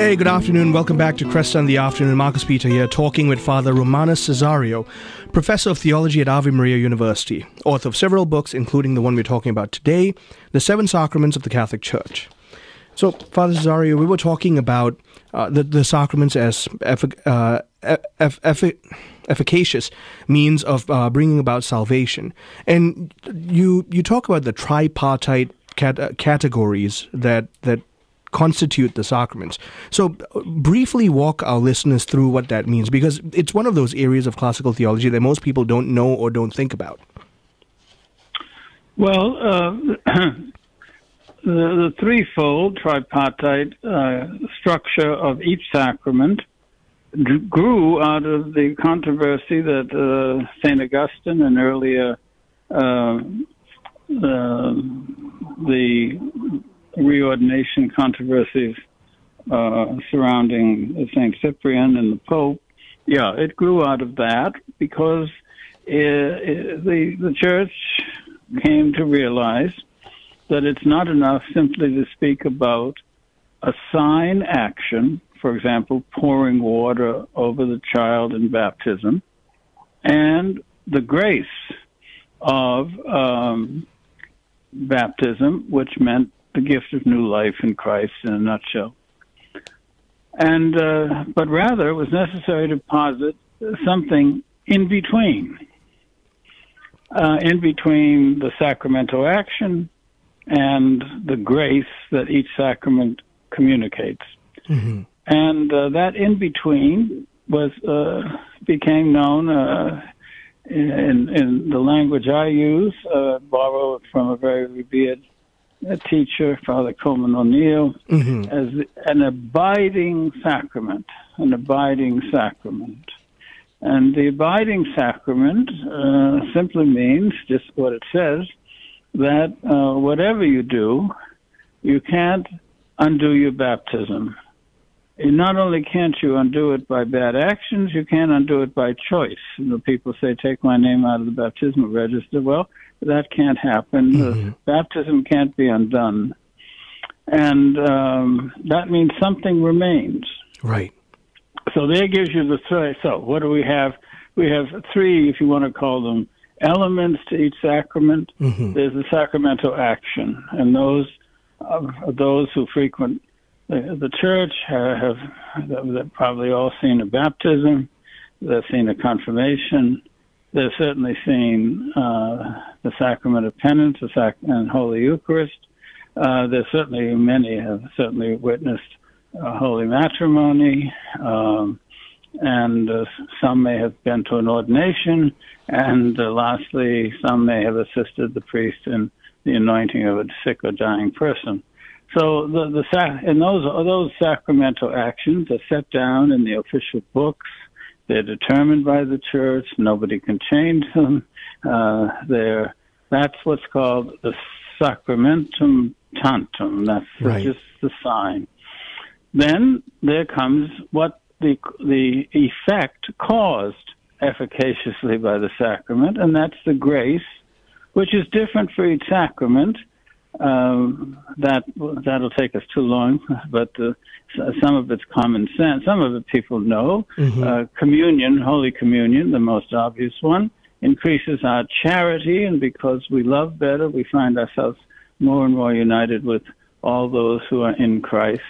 Hey, good afternoon. Welcome back to Kresta in the Afternoon. Marcus Peter here, talking with Father Romanus Cessario, Professor of Theology at Ave Maria University, author of several books, including the one we're talking about today, The Seven Sacraments of the Catholic Church. So, Father Cessario, we were talking about uh, the, the sacraments as effic- uh, eff- eff- efficacious means of uh, bringing about salvation. And you, you talk about the tripartite cat- uh, categories that, that constitute the sacraments. So, uh, briefly walk our listeners through what that means, because it's one of those areas of classical theology that most people don't know or don't think about. Well, uh, the, the, threefold tripartite uh, structure of each sacrament grew out of the controversy that uh, St. Augustine and earlier uh, the reordination controversies uh, surrounding St. Cyprian and the Pope. Yeah, it grew out of that because it, it, the, the church came to realize that it's not enough simply to speak about a sign action, for example, pouring water over the child in baptism, and the grace of um, baptism, which meant the gift of new life in Christ in a nutshell. And uh, but rather, it was necessary to posit something in between, uh, in between the sacramental action and the grace that each sacrament communicates. Mm-hmm. And uh, that in between was uh, became known uh, in, in the language I use, uh, borrowed from a very revered teacher, Father Colman O'Neill, mm-hmm. as an abiding sacrament, an abiding sacrament. And the abiding sacrament uh, simply means just what it says that uh, whatever you do, you can't undo your baptism. And not only can't you undo it by bad actions, you can't undo it by choice. You know, people say, take my name out of the baptismal register. Well, that can't happen. Mm-hmm. Baptism can't be undone. And um, that means something remains. Right. So there gives you the three. So what do we have? We have three, if you want to call them, elements to each sacrament. Mm-hmm. There's the sacramental action, and those uh, those who frequent the, the church have, have probably all seen a baptism. They've seen a confirmation. They've certainly seen uh, the sacrament of penance, the sac- and Holy Eucharist. Uh, there's certainly many have certainly witnessed uh, holy matrimony, um, and uh, some may have been to an ordination, and uh, lastly, some may have assisted the priest in the anointing of a sick or dying person. So the the sac- and those those sacramental actions are set down in the official books they're determined by the church. Nobody can change them. Uh, they're that's what's called the sacramentum tantum. That's right. just the sign. Then there comes what the the effect caused efficaciously by the sacrament, and that's the grace, which is different for each sacrament. Um, that that'll take us too long, but uh, some of it's common sense. Some of it people know. Mm-hmm. Uh, communion, Holy Communion, the most obvious one, increases our charity, and because we love better, we find ourselves more and more united with all those who are in Christ.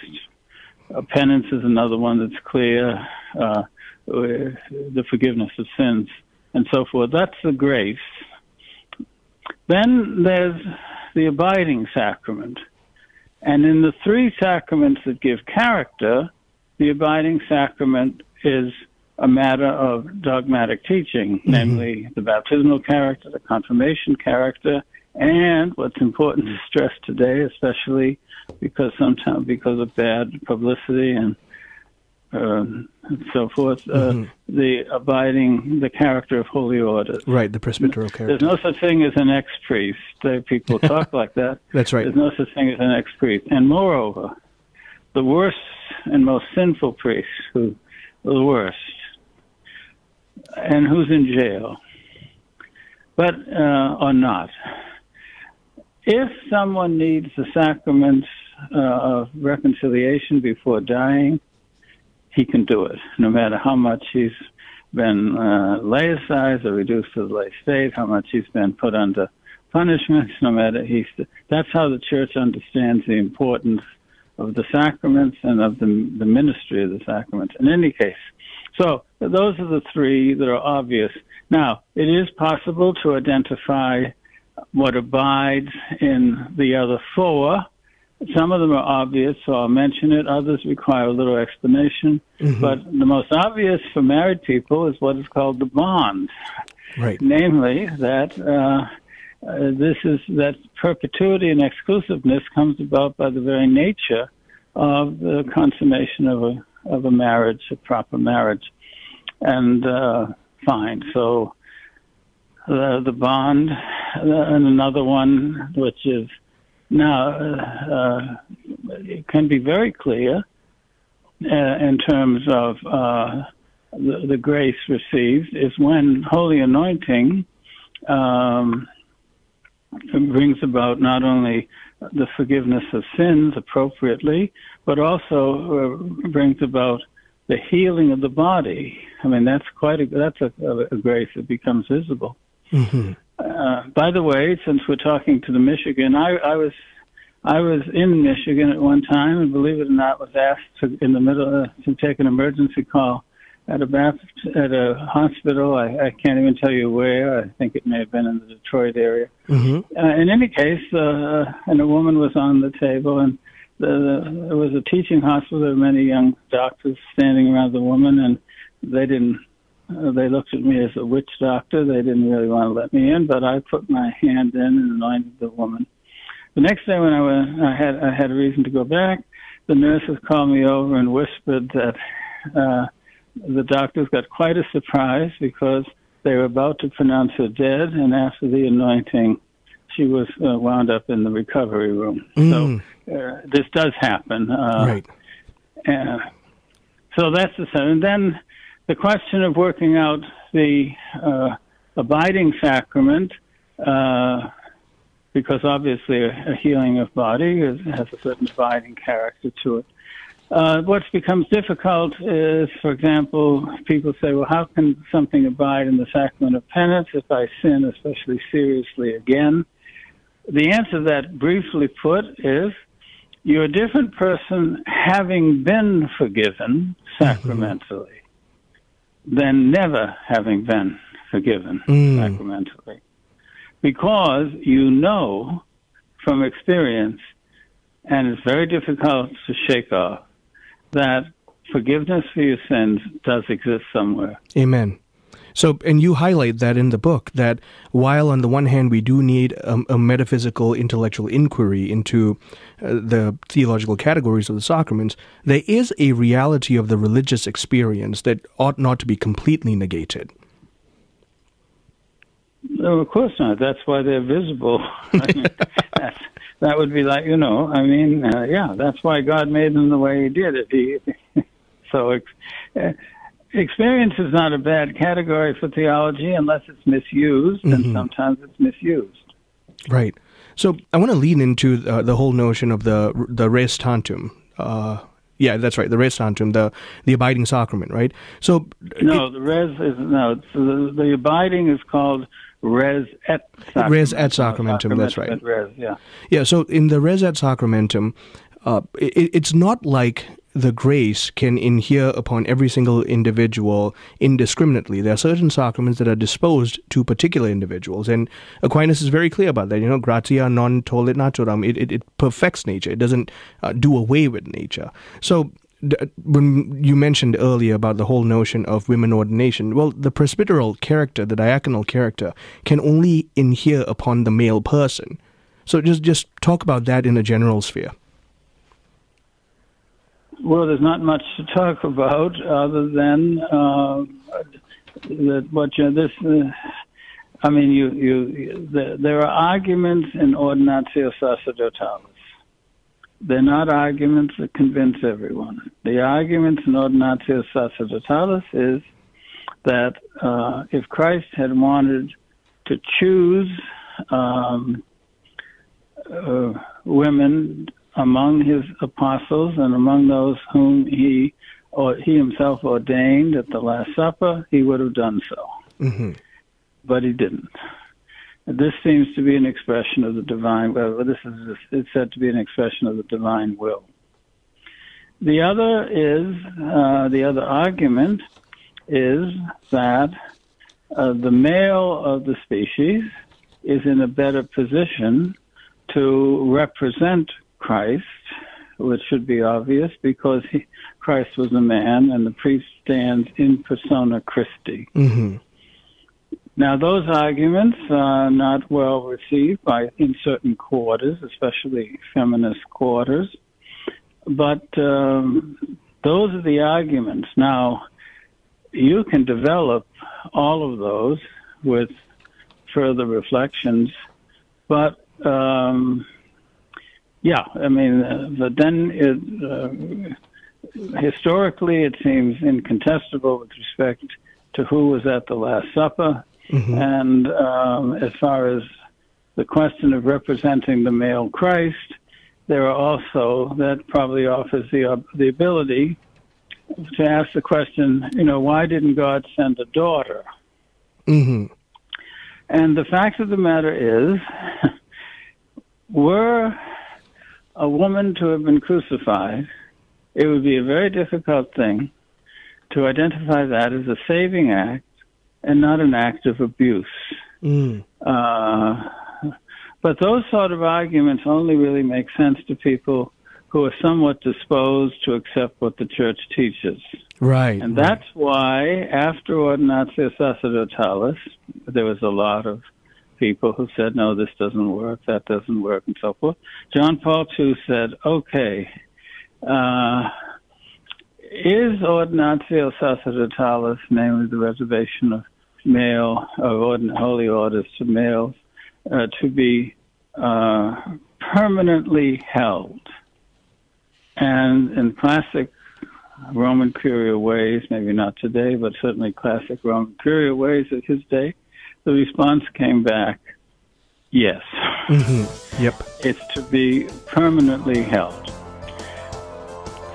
Uh, penance is another one that's clear. Uh, the forgiveness of sins and so forth. That's the grace. Then there's the abiding sacrament. And in the three sacraments that give character, the abiding sacrament is a matter of dogmatic teaching, mm-hmm. namely the baptismal character, the confirmation character, and what's important to stress today, especially because sometimes because of bad publicity and um, and so forth, uh, mm-hmm. the abiding, the character of holy orders. Right, the presbyteral character. There's no such thing as an ex priest. People talk like that. That's right. There's no such thing as an ex priest. And moreover, the worst and most sinful priests, who the worst, and who's in jail, but uh, or not. If someone needs the sacraments uh, of reconciliation before dying, he can do it, no matter how much he's been uh, laicized or reduced to the lay state, how much he's been put under punishments, no matter he's. That's how the church understands the importance of the sacraments and of the, the ministry of the sacraments. In any case, so those are the three that are obvious. Now, it is possible to identify what abides in the other four. Some of them are obvious, so I'll mention it. Others require a little explanation. Mm-hmm. But the most obvious for married people is what is called the bond. Right. Namely, that uh, uh, this is that perpetuity and exclusiveness comes about by the very nature of the consummation of a of a marriage, a proper marriage, and uh, fine. So the the bond and another one which is now uh, it can be very clear uh, in terms of uh, the, the grace received is when holy anointing um, brings about not only the forgiveness of sins appropriately, but also uh, brings about the healing of the body. I mean, that's quite a that's a, a grace that becomes visible. Mm-hmm. Uh, by the way, since we're talking to the Michigan, I, I was I was in Michigan at one time, and believe it or not, was asked to, in the middle uh, to take an emergency call at a Baptist, at a hospital. I, I can't even tell you where. I think it may have been in the Detroit area. Mm-hmm. Uh, in any case, uh, and a woman was on the table, and the, it was a teaching hospital. There were many young doctors standing around the woman, and they didn't. Uh, they looked at me as a witch doctor. They didn't really want to let me in, but I put my hand in and anointed the woman. The next day, when I, went, I had I had a reason to go back, the nurses called me over and whispered that uh, the doctors got quite a surprise because they were about to pronounce her dead, and after the anointing, she was uh, wound up in the recovery room. Mm. So uh, this does happen. Uh, right. Uh, so that's the same. And then the question of working out the uh, abiding sacrament, uh, because obviously a, a healing of body is, has a certain abiding character to it. Uh, what becomes difficult is, for example, people say, well, how can something abide in the sacrament of penance if I sin, especially seriously again? The answer to that, briefly put, is you're a different person having been forgiven sacramentally than never having been forgiven Mm. sacramentally. Because you know from experience, and it's very difficult to shake off, that forgiveness for your sins does exist somewhere. Amen. So, and you highlight that in the book that while on the one hand we do need a, a metaphysical, intellectual inquiry into uh, the theological categories of the sacraments, there is a reality of the religious experience that ought not to be completely negated. No, of course not. That's why they're visible. That would be like, you know, I mean, uh, yeah, that's why God made them the way He did. If he, so, uh, experience is not a bad category for theology unless it's misused, and Mhm. sometimes it's misused. Right. So I want to lean into uh, the whole notion of the the res tantum. Uh, yeah, that's right, the res tantum, the the abiding sacrament, right? So No, the res is no. The, the abiding is called res et sacramentum. Res et sacramentum, that's right. Res, yeah. Yeah, so in the res et sacramentum, uh, it, it's not like the grace can inhere upon every single individual indiscriminately. There are certain sacraments that are disposed to particular individuals, and Aquinas is very clear about that. You know, gratia non tollit naturam. It, it, it perfects nature. It doesn't uh, do away with nature. So when you mentioned earlier about the whole notion of women ordination, well, the presbyteral character, the diaconal character, can only inhere upon the male person. So just just talk about that in a general sphere. Well, there's not much to talk about other than uh, that what you this. Uh, I mean, you you the, there are arguments in ordinatio sacerdotalis. They're not arguments that convince everyone. The arguments in ordinatio sacerdotalis is that uh, if Christ had wanted to choose um, uh, women among his apostles and among those whom he or he himself ordained at the Last Supper, he would have done so. Mm-hmm. But he didn't. This seems to be an expression of the divine. Well, this is it's said to be an expression of the divine will. The other is uh, the other argument is that uh, the male of the species is in a better position to represent Christ, which should be obvious because he, Christ was a man and the priest stands in persona Christi. Mm-hmm. Now, those arguments are not well received by in certain quarters, especially feminist quarters. But um, those are the arguments. Now, you can develop all of those with further reflections, but um, yeah, I mean, uh, but then it, uh, historically it seems incontestable with respect to who was at the Last Supper, Mm-hmm. and um, as far as the question of representing the male Christ, there are also that probably offers the uh, the ability to ask the question, you know, why didn't God send a daughter? Mm-hmm. And the fact of the matter is, were a woman to have been crucified, it would be a very difficult thing to identify that as a saving act and not an act of abuse. Mm. Uh, but those sort of arguments only really make sense to people who are somewhat disposed to accept what the church teaches. Right. And right. that's why, after Ordinatio Sacerdotalis, there was a lot of people who said, no, this doesn't work, that doesn't work, and so forth. John Paul II said, okay, uh, is Ordinatio Sacerdotalis, namely the reservation of male or holy orders to males, uh, to be uh, permanently held? And in classic Roman Curia ways, maybe not today, but certainly classic Roman Curia ways of his day, the response came back, yes. Mm-hmm. Yep. It's to be permanently held.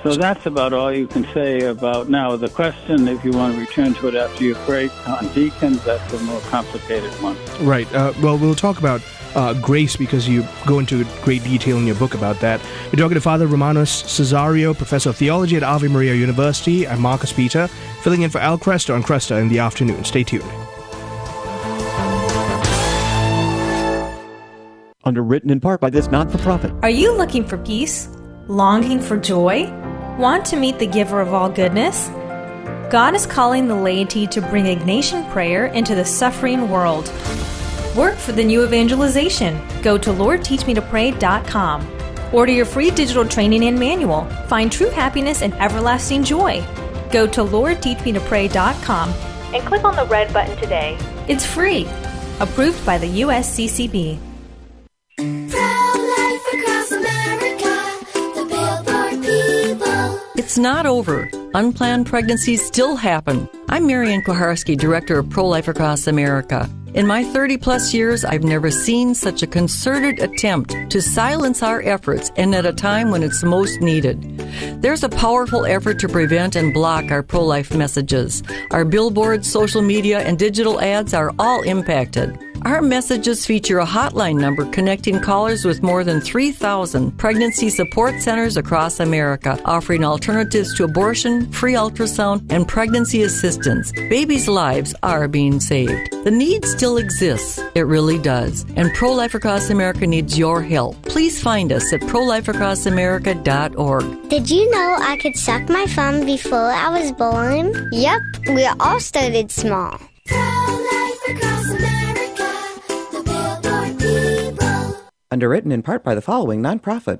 So that's about all you can say about now. The question, if you want to return to it after you break on deacons, that's a more complicated one. Right. Uh, well, we'll talk about uh, grace because you go into great detail in your book about that. We're talking to Father Romanus Cessario, Professor of Theology at Ave Maria University. I'm Marcus Peter, filling in for Al Kresta on Kresta in the afternoon. Stay tuned. Underwritten in part by this not for profit. Are you looking for peace? Longing for joy? Want to meet the giver of all goodness? God is calling the laity to bring Ignatian prayer into the suffering world. Work for the new evangelization. Go to LordTeachMeToPray.com. Order your free digital training and manual. Find true happiness and everlasting joy. Go to LordTeachMeToPray.com and click on the red button today. It's free. Approved by the USCCB. It's not over. Unplanned pregnancies still happen. I'm Marianne Kuharski, Director of Pro Life Across America. In my 30 plus years, I've never seen such a concerted attempt to silence our efforts and at a time when it's most needed. There's a powerful effort to prevent and block our pro life messages. Our billboards, social media, and digital ads are all impacted. Our messages feature a hotline number connecting callers with more than 3,000 pregnancy support centers across America, offering alternatives to abortion, free ultrasound, and pregnancy assistance. Babies' lives are being saved. The need still exists. It really does. And Pro Life Across America needs your help. Please find us at prolifeacrossamerica.org. Did you know I could suck my thumb before I was born? Yep, we all started small. Underwritten in part by the following nonprofit.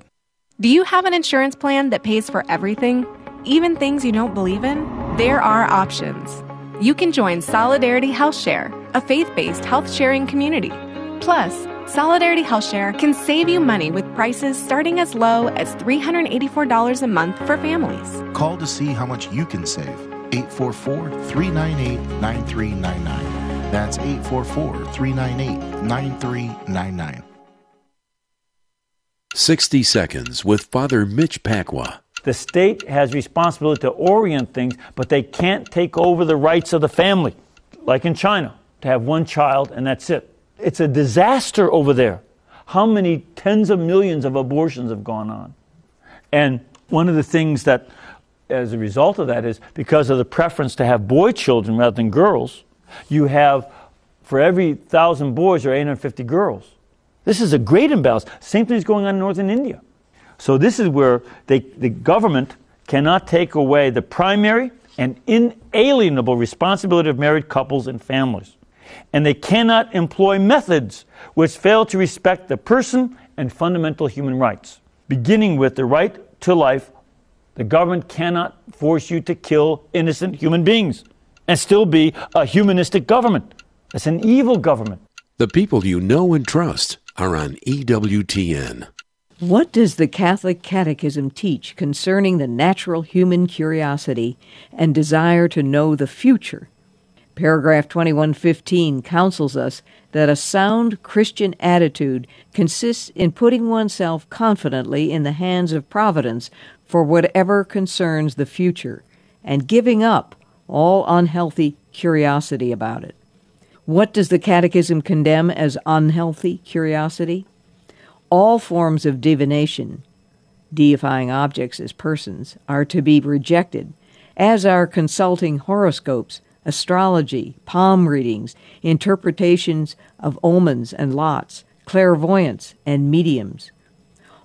Do you have an insurance plan that pays for everything, even things you don't believe in? There are options. You can join Solidarity Health Share, a faith based health sharing community. Plus, Solidarity Health Share can save you money with prices starting as low as $384 a month for families. Call to see how much you can save 844 398 9399. That's 844 398 9399. 60 Seconds with Father Mitch Pacwa. The state has responsibility to orient things, but they can't take over the rights of the family, like in China, to have one child and that's it. It's a disaster over there. How many tens of millions of abortions have gone on? And one of the things that, as a result of that, is because of the preference to have boy children rather than girls, you have, for every thousand boys, there are 850 girls. This is a great imbalance. Same thing is going on in northern India. So this is where they, the government cannot take away the primary and inalienable responsibility of married couples and families. And they cannot employ methods which fail to respect the person and fundamental human rights. Beginning with the right to life, the government cannot force you to kill innocent human beings and still be a humanistic government. It's an evil government. The people you know and trust are on EWTN. What does the Catholic Catechism teach concerning the natural human curiosity and desire to know the future? Paragraph 2115 counsels us that a sound Christian attitude consists in putting oneself confidently in the hands of Providence for whatever concerns the future and giving up all unhealthy curiosity about it. What does the Catechism condemn as unhealthy curiosity? all forms of divination, deifying objects as persons, are to be rejected, as are consulting horoscopes, astrology, palm readings, interpretations of omens and lots, clairvoyance, and mediums.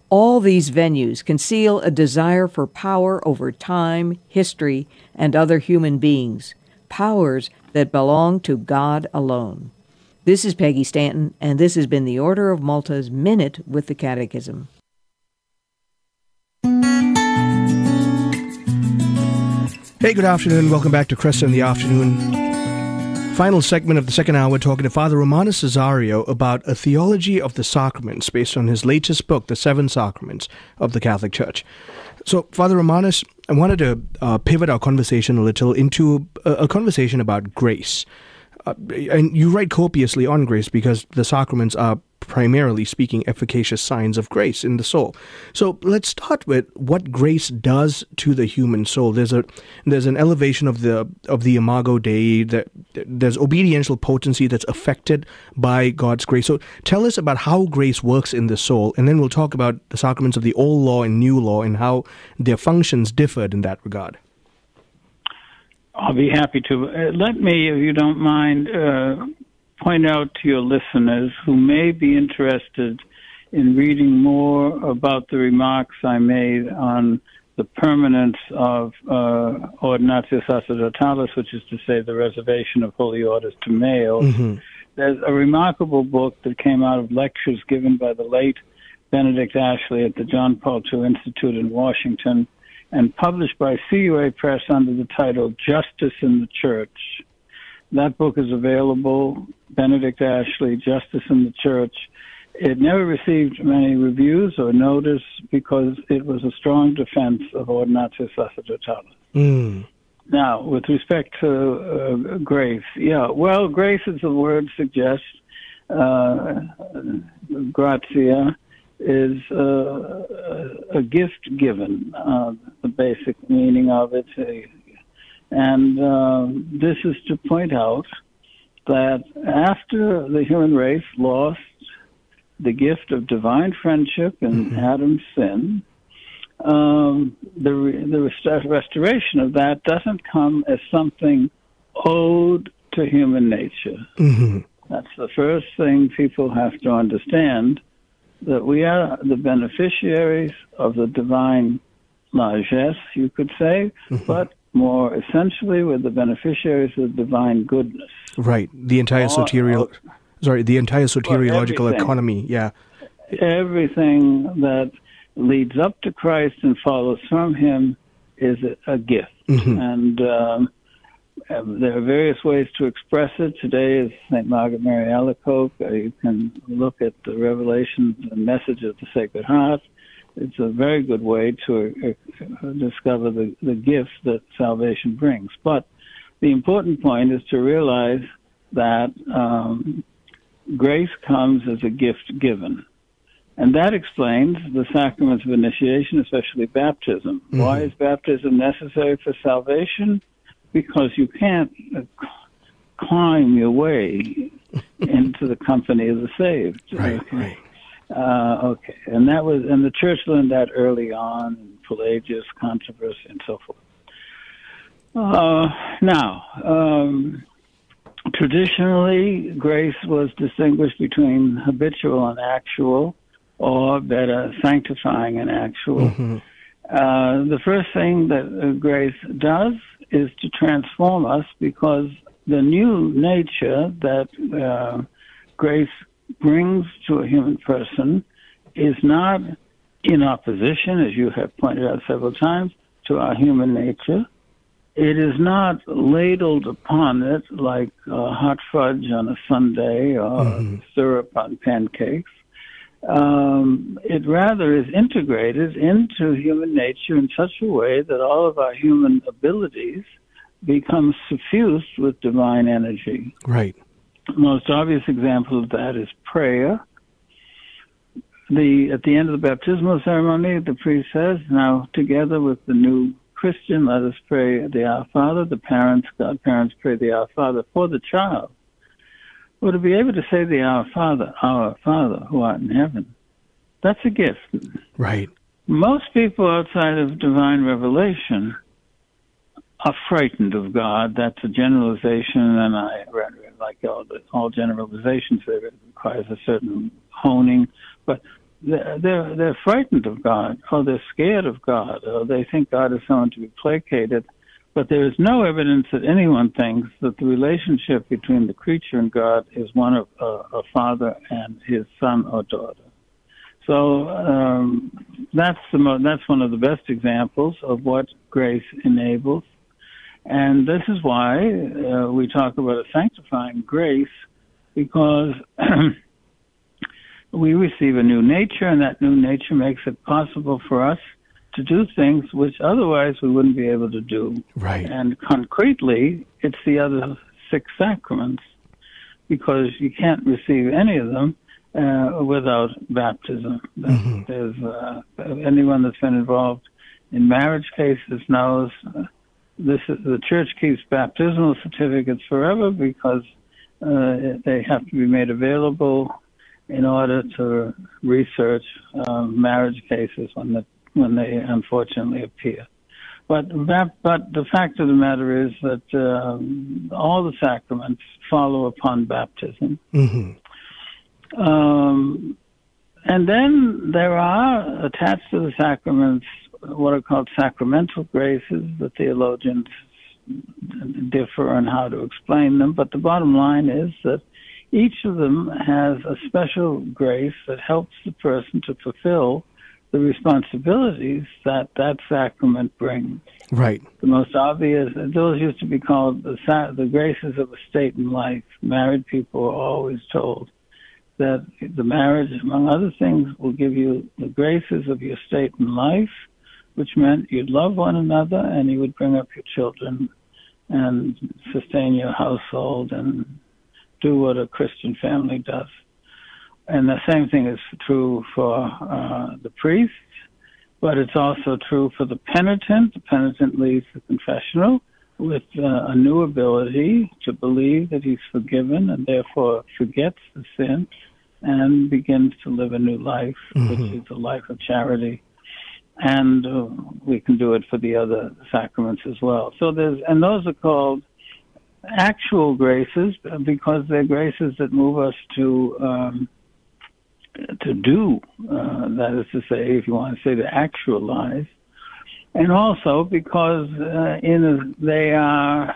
All these venues conceal a desire for power over time, history, and other human beings, powers that belong to God alone. This is Peggy Stanton, and this has been the Order of Malta's Minute with the Catechism. Hey, good afternoon. Welcome back to Kresta in the Afternoon. Final segment of the second hour, we're talking to Father Romanus Cessario about a theology of the sacraments based on his latest book, The Seven Sacraments of the Catholic Church. So, Father Romanus, I wanted to uh, pivot our conversation a little into a, a conversation about grace uh, and you write copiously on grace because the sacraments are primarily speaking efficacious signs of grace in the soul. So let's start with what grace does to the human soul. There's a there's an elevation of the of the imago Dei. That there's obediential potency that's affected by God's grace. So tell us about how grace works in the soul, and then we'll talk about the sacraments of the old law and new law and how their functions differed in that regard. I'll be happy to. Uh, let me, if you don't mind, uh, point out to your listeners who may be interested in reading more about the remarks I made on the permanence of uh, ordinatio sacerdotalis, which is to say the reservation of holy orders to males. Mm-hmm. There's a remarkable book that came out of lectures given by the late Benedict Ashley at the John Paul II Institute in Washington and published by CUA Press under the title Justice in the Church. That book is available, Benedict Ashley, Justice in the Church. It never received many reviews or notice because it was a strong defense of ordinatio sacerdotalis. Mm. Now, with respect to uh, grace, yeah, well, grace, as the word suggests, uh, gratia, is uh, a gift given, uh, the basic meaning of it. And uh, this is to point out that after the human race lost the gift of divine friendship in mm-hmm. Adam's sin, um, the, re- the rest- restoration of that doesn't come as something owed to human nature. Mm-hmm. That's the first thing people have to understand that we are the beneficiaries of the divine largesse, you could say, mm-hmm. but more essentially, we're the beneficiaries of divine goodness. Right. The entire soterial, sorry, the entire soteriological economy. Yeah. Everything that leads up to Christ and follows from Him is a, gift, mm-hmm. and um, um, there are various ways to express it. Today is St. Margaret Mary Alacoque. Uh, you can look at the revelations and message of the Sacred Heart. It's a very good way to uh, discover the, the gifts that salvation brings. But the important point is to realize that um, grace comes as a gift given. And that explains the sacraments of initiation, especially baptism. Mm-hmm. Why is baptism necessary for salvation? Because you can't uh, climb your way into the company of the saved. Right, right. Uh, okay, and that was, and the church learned that early on, Pelagius controversy and so forth. Uh, now, um, traditionally, grace was distinguished between habitual and actual, or better, sanctifying and actual. Mm-hmm. Uh, the first thing that uh, grace does is to transform us because the new nature that uh, grace brings to a human person is not in opposition, as you have pointed out several times, to our human nature. It is not ladled upon it like uh, hot fudge on a sundae or mm-hmm. syrup on pancakes. Um, it rather is integrated into human nature in such a way that all of our human abilities become suffused with divine energy. Right. The most obvious example of that is prayer. The at the end of the baptismal ceremony, the priest says, "Now together with the new Christian, let us pray the Our Father. The parents, godparents, pray the Our Father for the child." Well, to be able to say the Our Father, Our Father who art in heaven, that's a gift. Right. Most people outside of divine revelation are frightened of God. That's a generalization, and I like all, all generalizations. It requires a certain honing, but they're, they're they're frightened of God, or they're scared of God, or they think God is someone to be placated. But there is no evidence that anyone thinks that the relationship between the creature and God is one of uh, a father and his son or daughter. So um, that's the mo- that's one of the best examples of what grace enables. And this is why uh, we talk about a sanctifying grace, because we receive a new nature, and that new nature makes it possible for us to do things which otherwise we wouldn't be able to do. Right. And concretely, it's the other six sacraments, because you can't receive any of them uh, without baptism. Mm-hmm. There's uh, anyone that's been involved in marriage cases knows. Uh, this is, the church keeps baptismal certificates forever because uh, they have to be made available in order to research um, marriage cases when the, when they unfortunately appear. But that, but the fact of the matter is that um, all the sacraments follow upon baptism. Mm-hmm. Um, and then there are attached to the sacraments what are called sacramental graces. The theologians differ on how to explain them, but the bottom line is that each of them has a special grace that helps the person to fulfill the responsibilities that that sacrament brings. Right. The most obvious, those used to be called the, the graces of a state in life. Married people are always told that the marriage, among other things, will give you the graces of your state in life which meant you'd love one another and you would bring up your children and sustain your household and do what a Christian family does. And the same thing is true for uh, the priest, but it's also true for the penitent. The penitent leaves the confessional with uh, a new ability to believe that he's forgiven and therefore forgets the sin and begins to live a new life, mm-hmm. which is a life of charity and uh, we can do it for the other sacraments as well. So there's, and those are called actual graces because they're graces that move us to um, to do. Uh, that is to say, if you want to say to actualize, and also because uh, in a, they are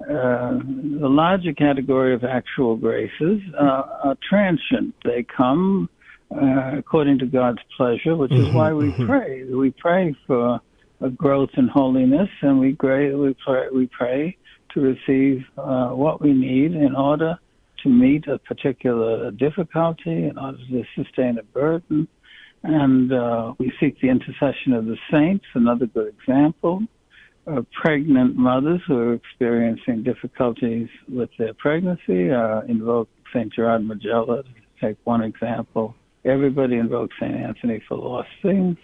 uh, the larger category of actual graces uh, are transient. They come uh, according to God's pleasure, which is mm-hmm, why we mm-hmm. pray. We pray for a growth in holiness, and we pray, we pray, we pray to receive uh, what we need in order to meet a particular difficulty, in order to sustain a burden, and uh, we seek the intercession of the saints. Another good example. Uh, pregnant mothers who are experiencing difficulties with their pregnancy uh, invoke St. Gerard Majella to take one example. Everybody invokes St. Anthony for lost things.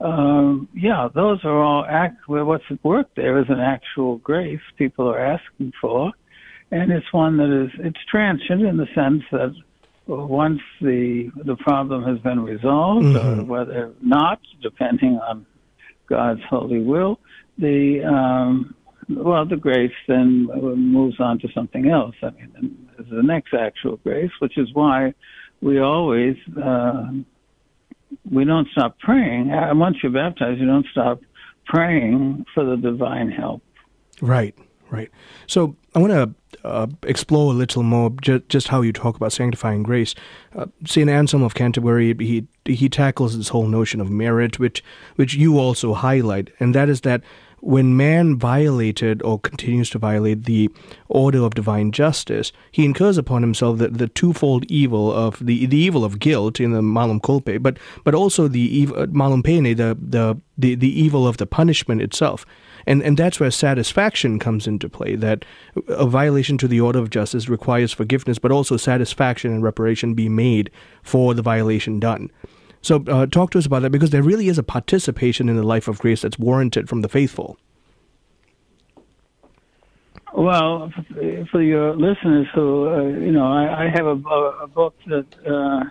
Um, yeah, those are all act. Well, what's at work there is an actual grace people are asking for, and it's one that is it's transient in the sense that once the the problem has been resolved, mm-hmm. or whether not, depending on God's holy will, the um, well, the grace then moves on to something else. I mean, the next actual grace, which is why we always uh, we don't stop praying. Uh, once you're baptized, you don't stop praying for the divine help. Right, right. So I want to uh, explore a little more ju- just how you talk about sanctifying grace. Uh, Saint Anselm of Canterbury, he he tackles this whole notion of merit, which which you also highlight, and that is that when man violated or continues to violate the order of divine justice, he incurs upon himself the, the twofold evil of the, the evil of guilt in the malum culpa, but but also the evil, uh, malum poenae, the, the the the evil of the punishment itself. And, and that's where satisfaction comes into play. That a violation to the order of justice requires forgiveness, but also satisfaction and reparation be made for the violation done. So, uh, talk to us about that because there really is a participation in the life of grace that's warranted from the faithful. Well, for your listeners who, uh, you know, I, I have a, a, book that uh,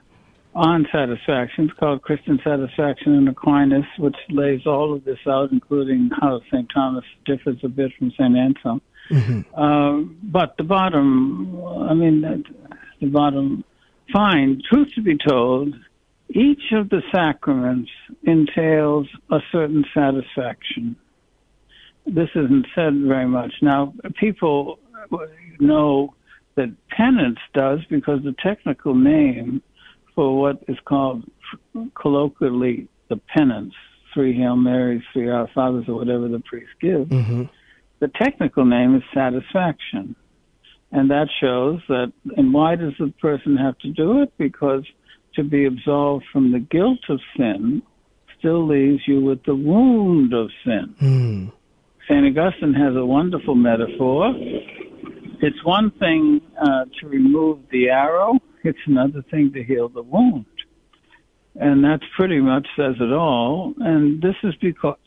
on satisfaction. It's called Christian Satisfaction in Aquinas, which lays all of this out, including how St. Thomas differs a bit from St. Anselm. Mm-hmm. Uh, but the bottom, I mean, the bottom, fine, truth to be told, each of the sacraments entails a certain satisfaction. This isn't said very much. Now, people know that penance does because the technical name for what is called colloquially the penance, three Hail Marys, three Our Fathers, or whatever the priest gives, mm-hmm. the technical name is satisfaction. And that shows that, and why does the person have to do it? Because to be absolved from the guilt of sin still leaves you with the wound of sin. Mm. St. Augustine has a wonderful metaphor. It's one thing uh, to remove the arrow, it's another thing to heal the wound. And that pretty much says it all. And this is because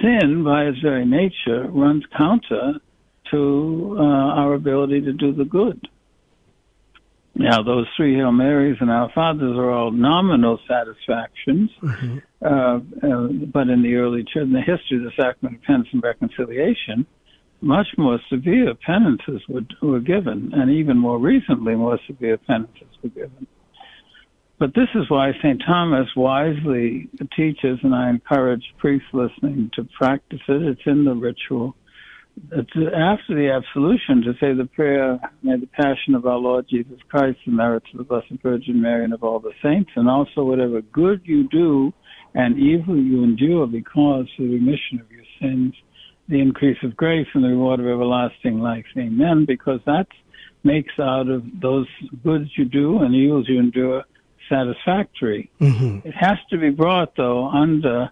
sin, by its very nature, runs counter to uh, our ability to do the good. Now, those three Hail Marys and Our Fathers are all nominal satisfactions, mm-hmm. uh, uh, but in the early church, in the history of the sacrament of penance and reconciliation, much more severe penances were, were given, and even more recently, more severe penances were given. But this is why St. Thomas wisely teaches, and I encourage priests listening to practice it. It's in the ritual after the absolution to say the prayer, may the passion of our Lord Jesus Christ, the merits of the Blessed Virgin Mary and of all the saints, and also whatever good you do and evil you endure because for the remission of your sins, the increase of grace and the reward of everlasting life. Amen. Because that makes out of those goods you do and evils you endure satisfactory. Mm-hmm. It has to be brought, though, under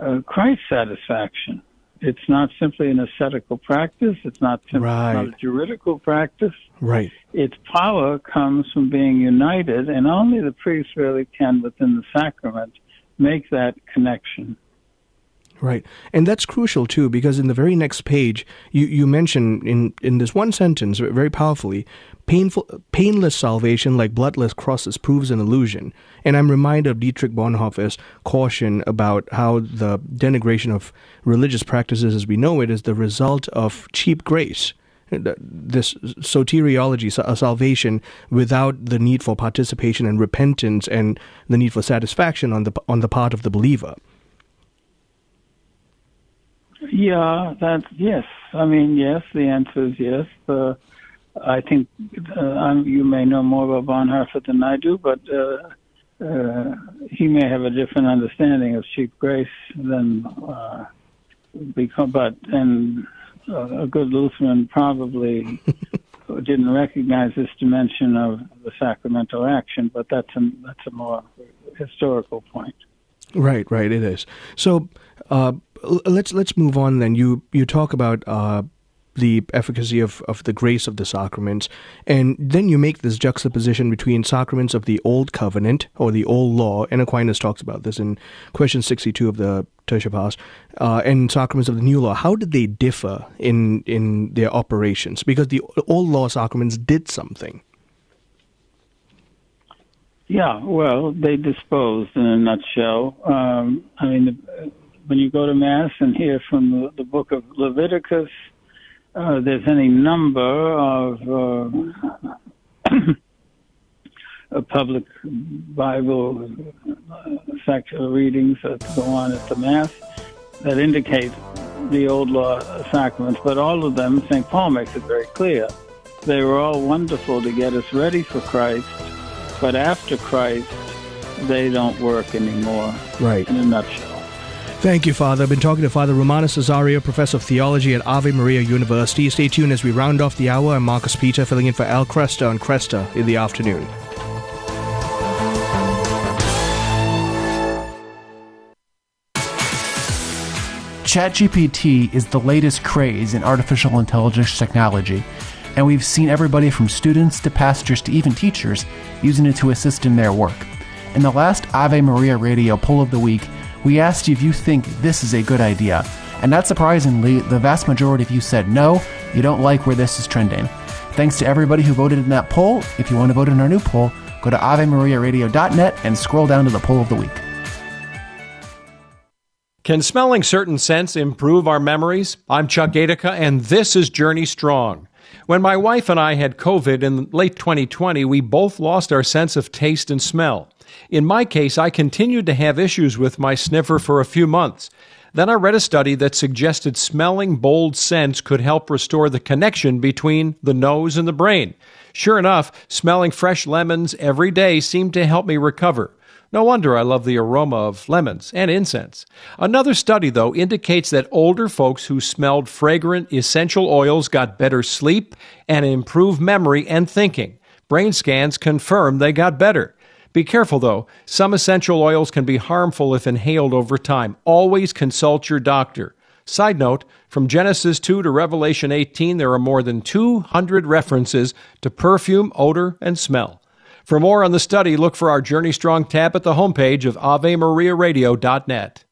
uh, Christ's satisfaction. It's not simply an ascetical practice. It's not simply right. not a juridical practice. Right. Its power comes from being united, and only the priest really can, within the sacrament, make that connection. Right. And that's crucial too, because in the very next page, you, you mention in, in this one sentence very powerfully, painful, painless salvation like bloodless crosses proves an illusion. And I'm reminded of Dietrich Bonhoeffer's caution about how the denigration of religious practices as we know it is the result of cheap grace uh, this soteriology, a salvation without the need for participation and repentance and the need for satisfaction on the on the part of the believer. Yeah, that yes. I mean, yes. The answer is yes. Uh, I think uh, you may know more about Bonhoeffer than I do, but uh, uh, he may have a different understanding of cheap grace than uh. But and uh, a good Lutheran probably didn't recognize this dimension of the sacramental action. But that's a that's a more historical point. Right, right, it is. So uh, let's let's move on. Then you you talk about uh, the efficacy of, of the grace of the sacraments. And then you make this juxtaposition between sacraments of the Old Covenant or the Old Law, and Aquinas talks about this in question 62 of the Tertia Pars, uh, and sacraments of the New Law. How did they differ in, in their operations? Because the Old Law sacraments did something. Yeah, well, they disposed in a nutshell. Um, I mean, when you go to Mass and hear from the, the book of Leviticus, uh, there's any number of uh, public Bible uh, secular readings that go on at the Mass that indicate the old law sacraments, but all of them, St. Paul makes it very clear, they were all wonderful to get us ready for Christ, but after Christ, they don't work anymore. Right. In a nutshell. Thank you, Father. I've been talking to Father Romano Cessario, Professor of Theology at Ave Maria University. Stay tuned as we round off the hour. I'm Marcus Peter, filling in for Al Kresta on Kresta in the afternoon. ChatGPT is the latest craze in artificial intelligence technology, and we've seen everybody from students to pastors to even teachers using it to assist in their work. In the last Ave Maria Radio poll of the week, we asked you if you think this is a good idea. And not surprisingly, the vast majority of you said no, you don't like where this is trending. Thanks to everybody who voted in that poll. If you want to vote in our new poll, go to AveMariaRadio.net and scroll down to the poll of the week. Can smelling certain scents improve our memories? I'm Chuck Gatica, and this is Journey Strong. When my wife and I had COVID in late 2020, we both lost our sense of taste and smell. In my case, I continued to have issues with my sniffer for a few months. Then I read a study that suggested smelling bold scents could help restore the connection between the nose and the brain. Sure enough, smelling fresh lemons every day seemed to help me recover. No wonder I love the aroma of lemons and incense. Another study, though, indicates that older folks who smelled fragrant essential oils got better sleep and improved memory and thinking. Brain scans confirm they got better. Be careful though, some essential oils can be harmful if inhaled over time. Always consult your doctor. Side note, from Genesis 2 to Revelation 18, there are more than 200 references to perfume, odor, and smell. For more on the study, look for our Journey Strong tab at the homepage of AveMariaRadio.net.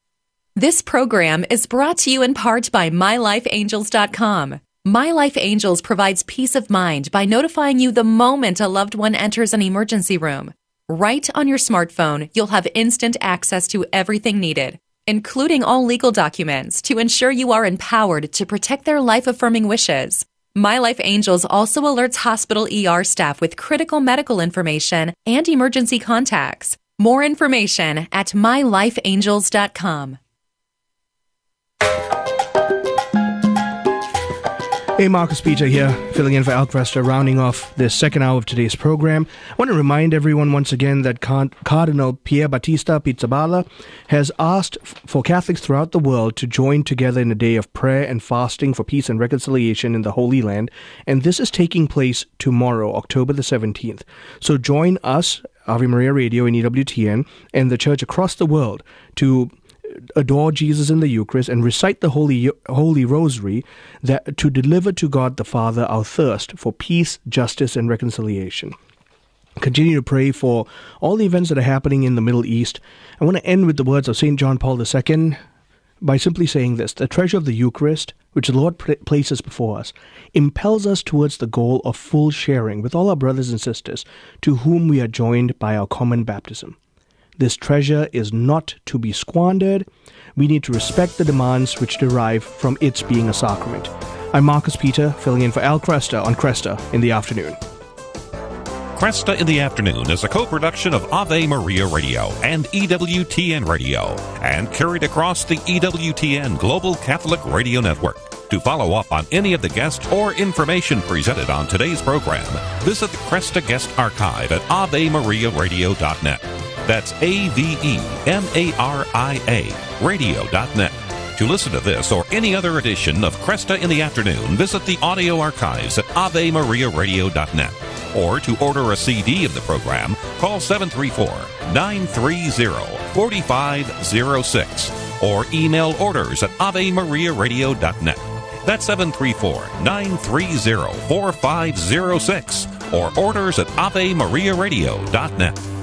This program is brought to you in part by MyLifeAngels.com. My Life Angels provides peace of mind by notifying you the moment a loved one enters an emergency room. Right on your smartphone, you'll have instant access to everything needed, including all legal documents to ensure you are empowered to protect their life affirming wishes. My Life Angels also alerts hospital ER staff with critical medical information and emergency contacts. More information at mylifeangels.com. Hey, Marcus Peter here, filling in for Al Kresta, rounding off this second hour of today's program. I want to remind everyone once again that Cardinal Pierbattista Pizzaballa has asked for Catholics throughout the world to join together in a day of prayer and fasting for peace and reconciliation in the Holy Land, and this is taking place tomorrow, October the 17th. So join us, Ave Maria Radio and EWTN, and the church across the world to adore Jesus in the Eucharist and recite the Holy, Holy Rosary that, to deliver to God the Father our thirst for peace, justice, and reconciliation. Continue to pray for all the events that are happening in the Middle East. I want to end with the words of St. John Paul II by simply saying this The treasure of the Eucharist, which the Lord places before us, impels us towards the goal of full sharing with all our brothers and sisters to whom we are joined by our common baptism. This treasure is not to be squandered. We need to respect the demands which derive from its being a sacrament. I'm Marcus Peter, filling in for Al Kresta on Kresta in the afternoon. Kresta in the Afternoon is a co production of Ave Maria Radio and EWTN Radio and carried across the EWTN Global Catholic Radio Network. To follow up on any of the guests or information presented on today's program, visit the Kresta Guest Archive at AveMariaRadio.net. That's A V E M A R I A, radio.net. To listen to this or any other edition of Kresta in the Afternoon, visit the audio archives at AveMariaRadio.net. Or to order a CD of the program, call 734 930 4506 or email orders at AveMariaRadio.net. That's 734 930 4506 or orders at AveMariaRadio.net.